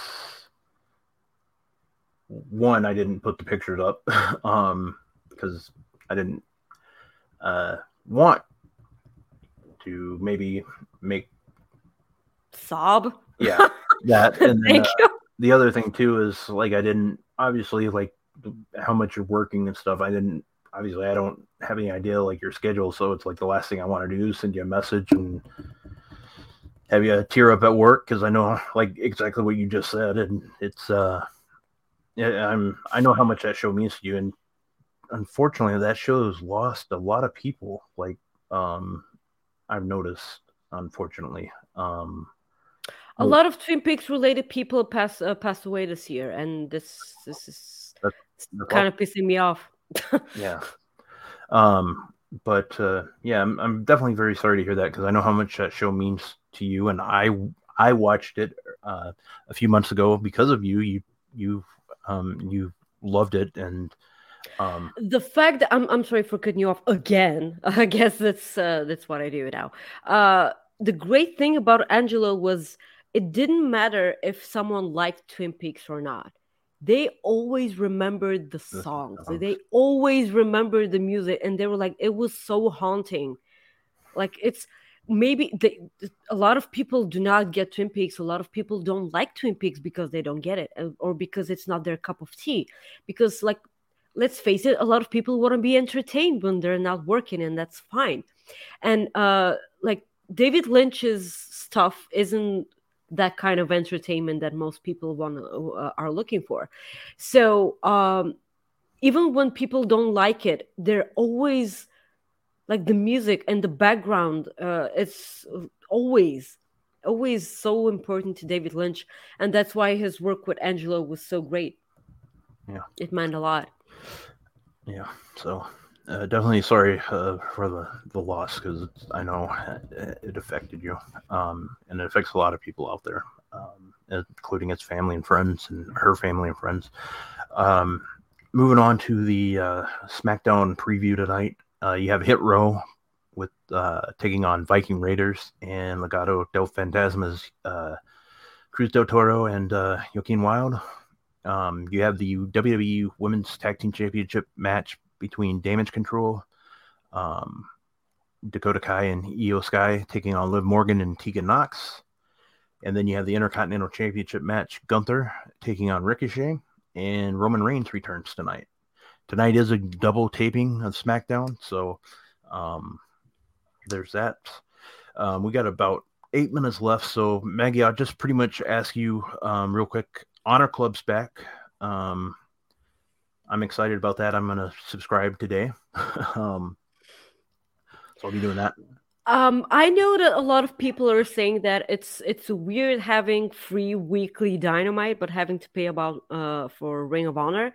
one. I didn't put the pictures up [laughs] um, because I didn't uh, want to maybe make sob. Yeah, [laughs] that. And then, uh, the other thing too is like I didn't obviously like how much you're working and stuff. I didn't obviously I don't have any idea like your schedule, so it's like the last thing I want to do is send you a message and have you tear up at work because I know like exactly what you just said, and it's uh, yeah, I'm I know how much that show means to you, and unfortunately that show has lost a lot of people. Like um, I've noticed, unfortunately. Um, a lot of Twin Peaks related people pass uh, passed away this year, and this this is that's, that's kind of pissing me off. Yeah. Um, but uh, yeah, I'm, I'm definitely very sorry to hear that because I know how much that show means to you, and I I watched it uh, a few months ago because of you. You you um you loved it, and um, the fact that I'm I'm sorry for cutting you off again. [laughs] I guess that's uh, that's what I do now. Uh, the great thing about Angelo was it didn't matter if someone liked Twin Peaks or not. They always remembered the songs. They always remembered the music, and they were like, it was so haunting. Like it's maybe they, a lot of people do not get Twin Peaks. A lot of people don't like Twin Peaks because they don't get it, or because it's not their cup of tea. Because like let's face it, a lot of people want to be entertained when they're not working, and that's fine. And uh, like David Lynch's stuff isn't that kind of entertainment that most people want uh, are looking for. So um, even when people don't like it, they're always like the music and the background. Uh, it's always always so important to David Lynch, and that's why his work with Angelo was so great. Yeah, it meant a lot. Yeah, so uh, definitely sorry uh, for the the loss because I know it affected you, um, and it affects a lot of people out there, um, including its family and friends and her family and friends. Um, moving on to the uh, SmackDown preview tonight, uh, you have Hit Row with uh, taking on Viking Raiders and Legado del Fantasma's uh, Cruz del Toro and Joaquin Wilde. Um, you have the WWE Women's Tag Team Championship match between Damage Control, um, Dakota Kai and Iyo Sky taking on Liv Morgan and Tegan Knox. And then you have the Intercontinental Championship match, Gunther taking on Ricochet, and Roman Reigns returns tonight. Tonight is a double taping of SmackDown, so um, there's that. Um, we got about eight minutes left, so Maggie, I'll just pretty much ask you um, real quick. Honor Club's back. Um, I'm excited about that. I'm going to subscribe today. [laughs] um, so I'll be doing that. Um, I know that a lot of people are saying that it's it's weird having free weekly Dynamite, but having to pay about uh for Ring of Honor.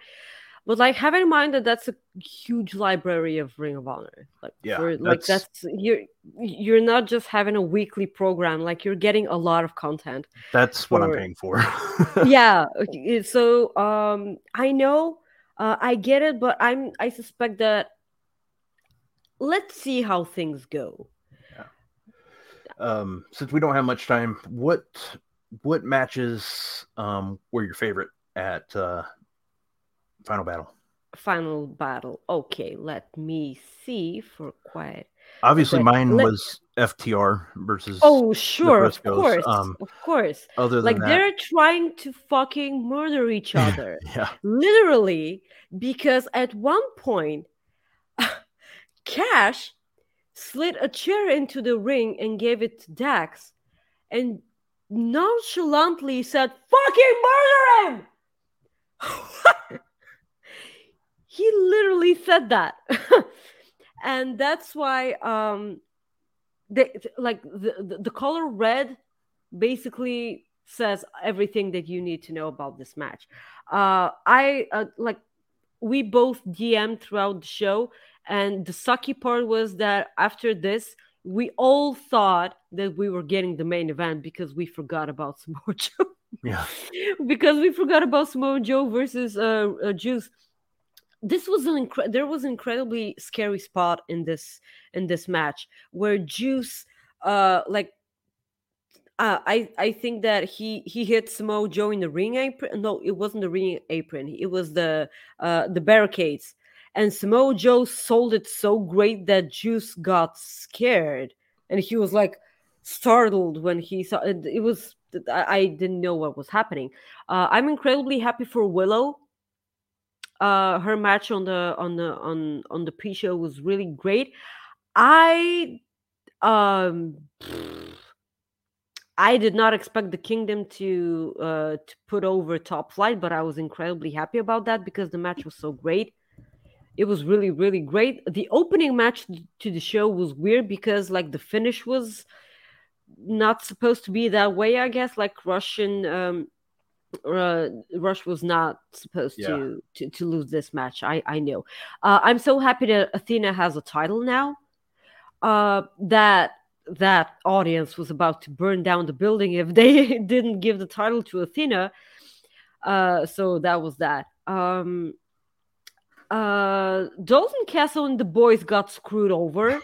But like, have in mind that that's a huge library of Ring of Honor. Like, yeah, for, like that's... that's you're you're not just having a weekly program. Like, you're getting a lot of content. That's for... what I'm paying for. [laughs] yeah. So, um, I know uh, I get it, but I'm I suspect that let's see how things go. Yeah. Um, since we don't have much time, what what matches um, were your favorite at uh, Final Battle? Final Battle. Okay, let me see for quiet. Obviously, mine let... was FTR versus. Oh, sure, of course, um, of course. Other than like that... they're trying to fucking murder each [laughs] other, yeah, literally. Because at one point, [laughs] Cash slid a chair into the ring and gave it to Dax, and nonchalantly said, "Fucking murder him." [laughs] he literally said that. and that's why um they like the, the, the color red basically says everything that you need to know about this match uh i uh, like we both dm throughout the show and the sucky part was that after this we all thought that we were getting the main event because we forgot about [laughs] Samoa Joe. Yeah. because we forgot about Samoa Joe versus uh, uh Juice this was an incre- there was an incredibly scary spot in this in this match where Juice uh like uh, I I think that he he hit Samoa Joe in the ring apron. No, it wasn't the ring apron. It was the uh the barricades. And Samoa Joe sold it so great that Juice got scared, and he was like startled when he saw it. It was I, I didn't know what was happening. Uh, I'm incredibly happy for Willow uh, her match on the on the on on the pre-show was really great. I um I did not expect the Kingdom to uh, to put over Top Flight, but I was incredibly happy about that because the match was so great. It was really really great. The opening match to the show was weird because like the finish was not supposed to be that way. I guess like Russian um, uh, Rush was not supposed yeah. to, to to lose this match. I I know. Uh, I'm so happy that Athena has a title now. Uh, that that audience was about to burn down the building if [laughs] they didn't give the title to Athena. Uh, so that was that. Um, uh, Dalton Castle and the boys got screwed over.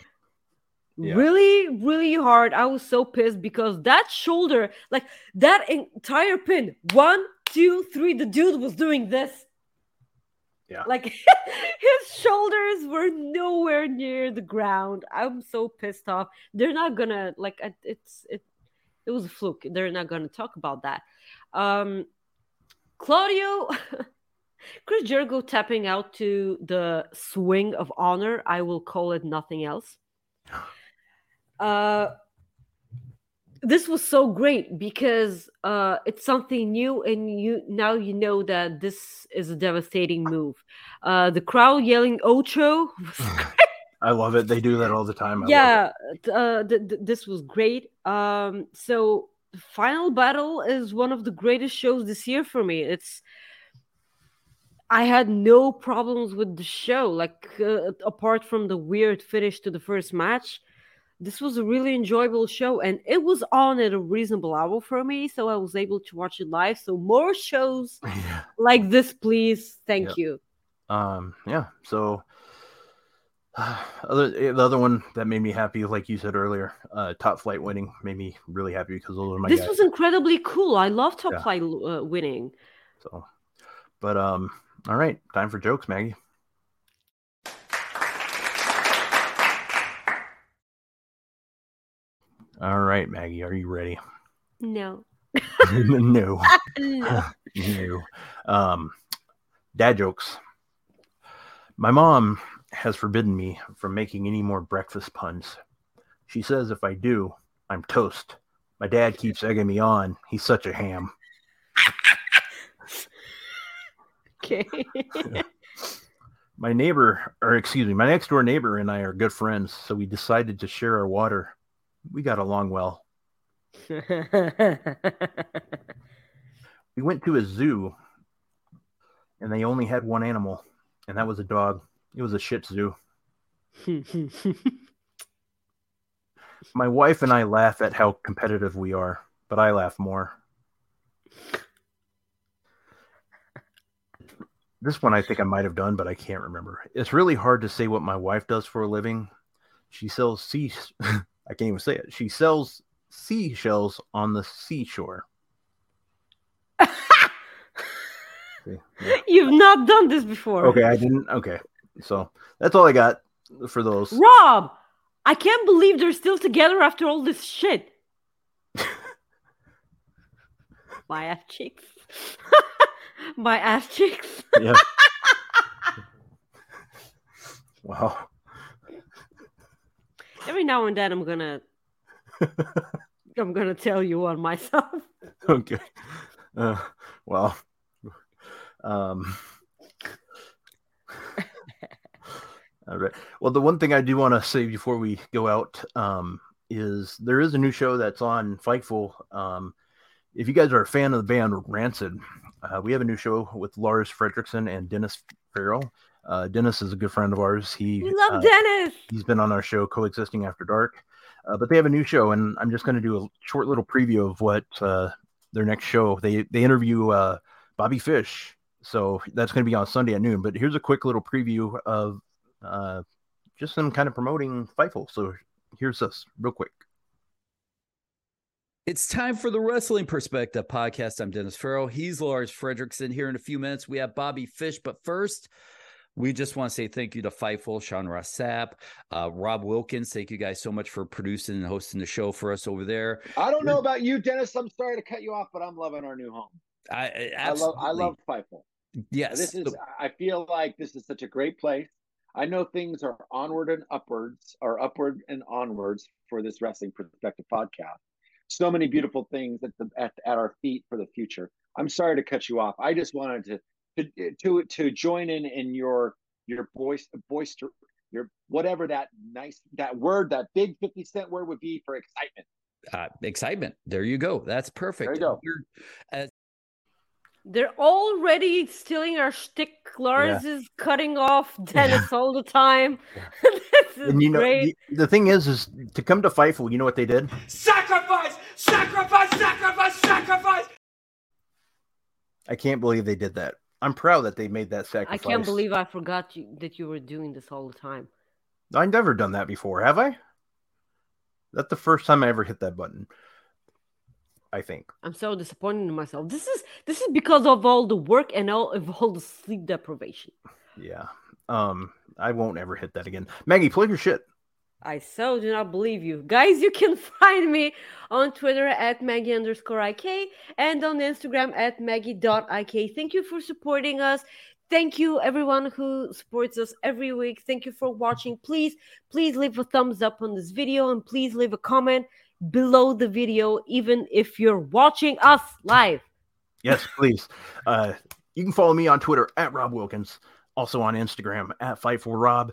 Yeah. really really hard. I was so pissed because that shoulder like that entire pin one two three the dude was doing this. Yeah. Like [laughs] his shoulders were nowhere near the ground. I'm so pissed off. They're not gonna like it's it it was a fluke. They're not gonna talk about that. Um claudio [laughs] chris jericho tapping out to the swing of honor. I will call it nothing else [gasps] [laughs] uh, this was so great because uh it's something new and you now you know that this is a devastating move. Uh the crowd yelling ocho [laughs] I love it. They do that all the time. I yeah uh th- th- this was great. Um so final battle is one of the greatest shows this year for me. It's i had no problems with the show like uh, apart from the weird finish to the first match this was a really enjoyable show and it was on at a reasonable hour for me so i was able to watch it live so more shows [laughs] Yeah. like this please thank Yep. you Um, yeah. So [sighs] other the other one that made me happy, like you said earlier, uh, top flight winning made me really happy because those are my this guys. was incredibly cool i love top Yeah. flight uh, winning So, but um, all right, time for jokes, Maggie. All right, Maggie, are you ready? no [laughs] no, [laughs] no [laughs] no. Um, dad jokes. My mom has forbidden me from making any more breakfast puns. She says if I do, I'm toast. My dad keeps egging me on. He's such a ham. okay My neighbor, or excuse me, my next door neighbor and I are good friends, so we decided to share our water. We got along well. [laughs] We went to a zoo and they only had one animal, and that was a dog. It was a Shih [laughs] Tzu. My wife and I laugh at how competitive we are, but I laugh more. This one I think I might have done, but I can't remember. It's really hard to say what my wife does for a living. She sells sea. [laughs] I can't even say it. She sells seashells on the seashore. [laughs] See? Yeah. You've not done this before. Okay, I didn't. Okay, so that's all I got for those. Rob, I can't believe they're still together after all this shit. [laughs] My ass cheeks. [laughs] My ass cheeks. Yeah. wow. Every now and then I'm gonna [laughs] I'm gonna tell you one myself. [laughs] Okay. Uh, well. Um. [laughs] All right. Well, the one thing I do want to say before we go out um, is there is a new show that's on Fightful. Um, if you guys are a fan of the band Rancid, uh, we have a new show with Lars Frederiksen and Dennis Farrell. Uh, Dennis is a good friend of ours. He We love uh, Dennis. he's been on our show coexisting after dark uh, but they have a new show and i'm just going to do a short little preview of what uh, their next show they they interview uh, bobby fish so that's going to be on sunday at noon but here's a quick little preview of uh, just them kind of promoting fightful so here's us real quick It's time for the Wrestling Perspective podcast. I'm Dennis Farrell. He's Lars Frederiksen. Here in a few minutes, we have Bobby Fish. But first, we just want to say thank you to Fightful, Sean Ross Sapp, uh, Rob Wilkins. Thank you guys so much for producing and hosting the show for us over there. I don't know about you, Dennis. I'm sorry to cut you off, but I'm loving our new home. I, I I love I love Fightful. Yes. This is I feel like this is such a great place. I know things are onward and upwards, or upward and onwards for this Wrestling Perspective podcast. So many beautiful things at the at, at our feet for the future. I'm sorry to cut you off. I just wanted to to to, to join in in your your voice voice your whatever that nice that word that big 50 cent word would be for excitement. uh, excitement. There you go. That's perfect. There you go. We're- as They're already stealing our shtick. Lars is cutting off Dennis all the time. [laughs] [laughs] this is and you know great. the, the thing is is to come to fightful you know what they did Sacrifice! Sacrifice! Sacrifice! Sacrifice! i can't believe they did that i'm proud that they made that sacrifice. I can't believe I forgot you, that you were doing this all the time. i've never done that before have i that's the first time i ever hit that button i think I'm so disappointed in myself. This is this is because of all the work and all of all the sleep deprivation. Yeah. Um, I won't ever hit that again. Maggie, plug your shit. I so do not believe you. Guys, you can [laughs] find me on Twitter at Maggie underscore IK and on Instagram at Maggie.ik. Thank you for supporting us. Thank you, everyone who supports us every week. Thank you for watching. Please, please leave a thumbs up on this video and please leave a comment below the video, even if you're watching us live. Yes, please. Uh, you can follow me on Twitter at Rob Wilkins, also on Instagram at Fightful Rob.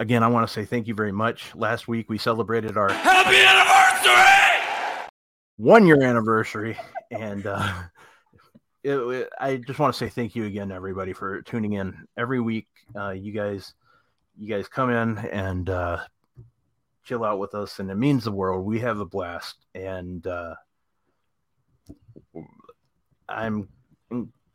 Again, I want to say thank you very much. Last week we celebrated our Happy anniversary! one year anniversary, and uh, [laughs] it, it- I just want to say thank you again, everybody, for tuning in every week. Uh, you guys, you guys come in and uh, chill out with us, and it means the world. We have a blast, and uh, I'm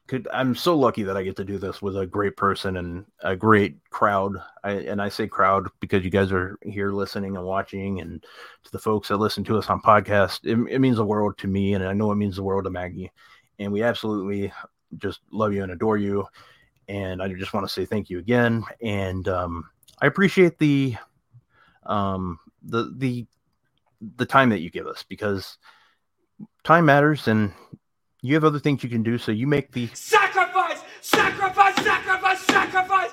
could I'm so lucky that I get to do this with a great person and a great crowd. I, and I say crowd because you guys are here listening and watching, and to the folks that listen to us on podcast, it, it means the world to me, and I know it means the world to Maggie. And we absolutely just love you and adore you. And I just want to say thank you again. And um, I appreciate the um, the the the time that you give us because time matters and you have other things you can do so you make the Sacrifice! Sacrifice! Sacrifice! Sacrifice!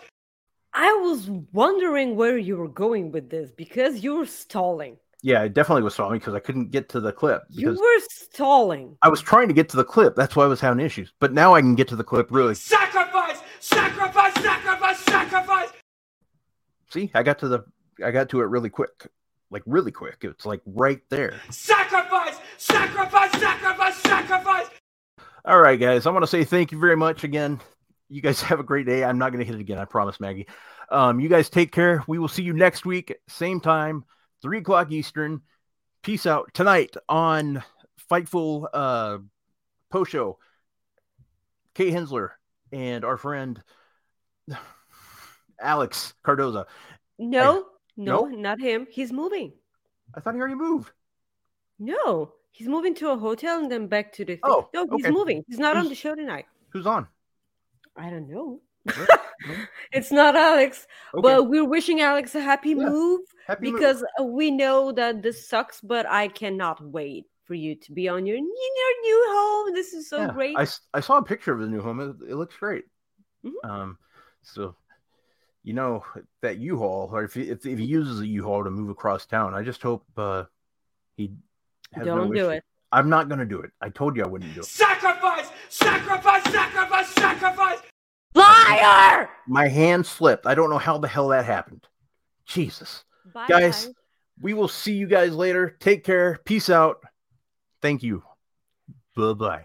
I was wondering where you were going with this because you were stalling. yeah it definitely was stalling because i couldn't get to the clip You were stalling. i was trying to get to the clip that's why i was having issues but now i can get to the clip really Sacrifice! Sacrifice! Sacrifice! Sacrifice! see i got to the i got to it really quick like really quick it's like right there Sacrifice! Sacrifice! Sacrifice! Sacrifice! All right guys i want to say thank you very much again. You guys [laughs] have a great day. I'm not going to hit it again i promise maggie. Um, you guys take care. We will see you next week same time three o'clock eastern. Peace out. Tonight on fightful uh post show kate hensler and our friend [sighs] alex cardoza. No, no, No? not him. He's moving. i thought he already moved. No, he's moving to a hotel and then back to the. Thing. Oh, no, he's okay. moving. He's not on the show tonight. who's on I don't know. [laughs] It's not Alex, Okay. but we're wishing Alex a happy Yeah. move Happy because uh, we know that this sucks, but I cannot wait for you to be on your, in your new home. This is so Yeah, great. I saw a picture of the new home. It, it looks great. Mhm. Um, so you know that U-Haul, or if he, if, if he uses a U-Haul to move across town, I just hope uh, he has no Don't do issue. it. I'm not going to do it. I told you I wouldn't do it. Sacrifice! Sacrifice! Sacrifice! Sacrifice! Liar! My hand slipped. I don't know how the hell that happened. Jesus, Bye, guys, we will see you guys later. Take care. Peace out. Thank you. Bye bye.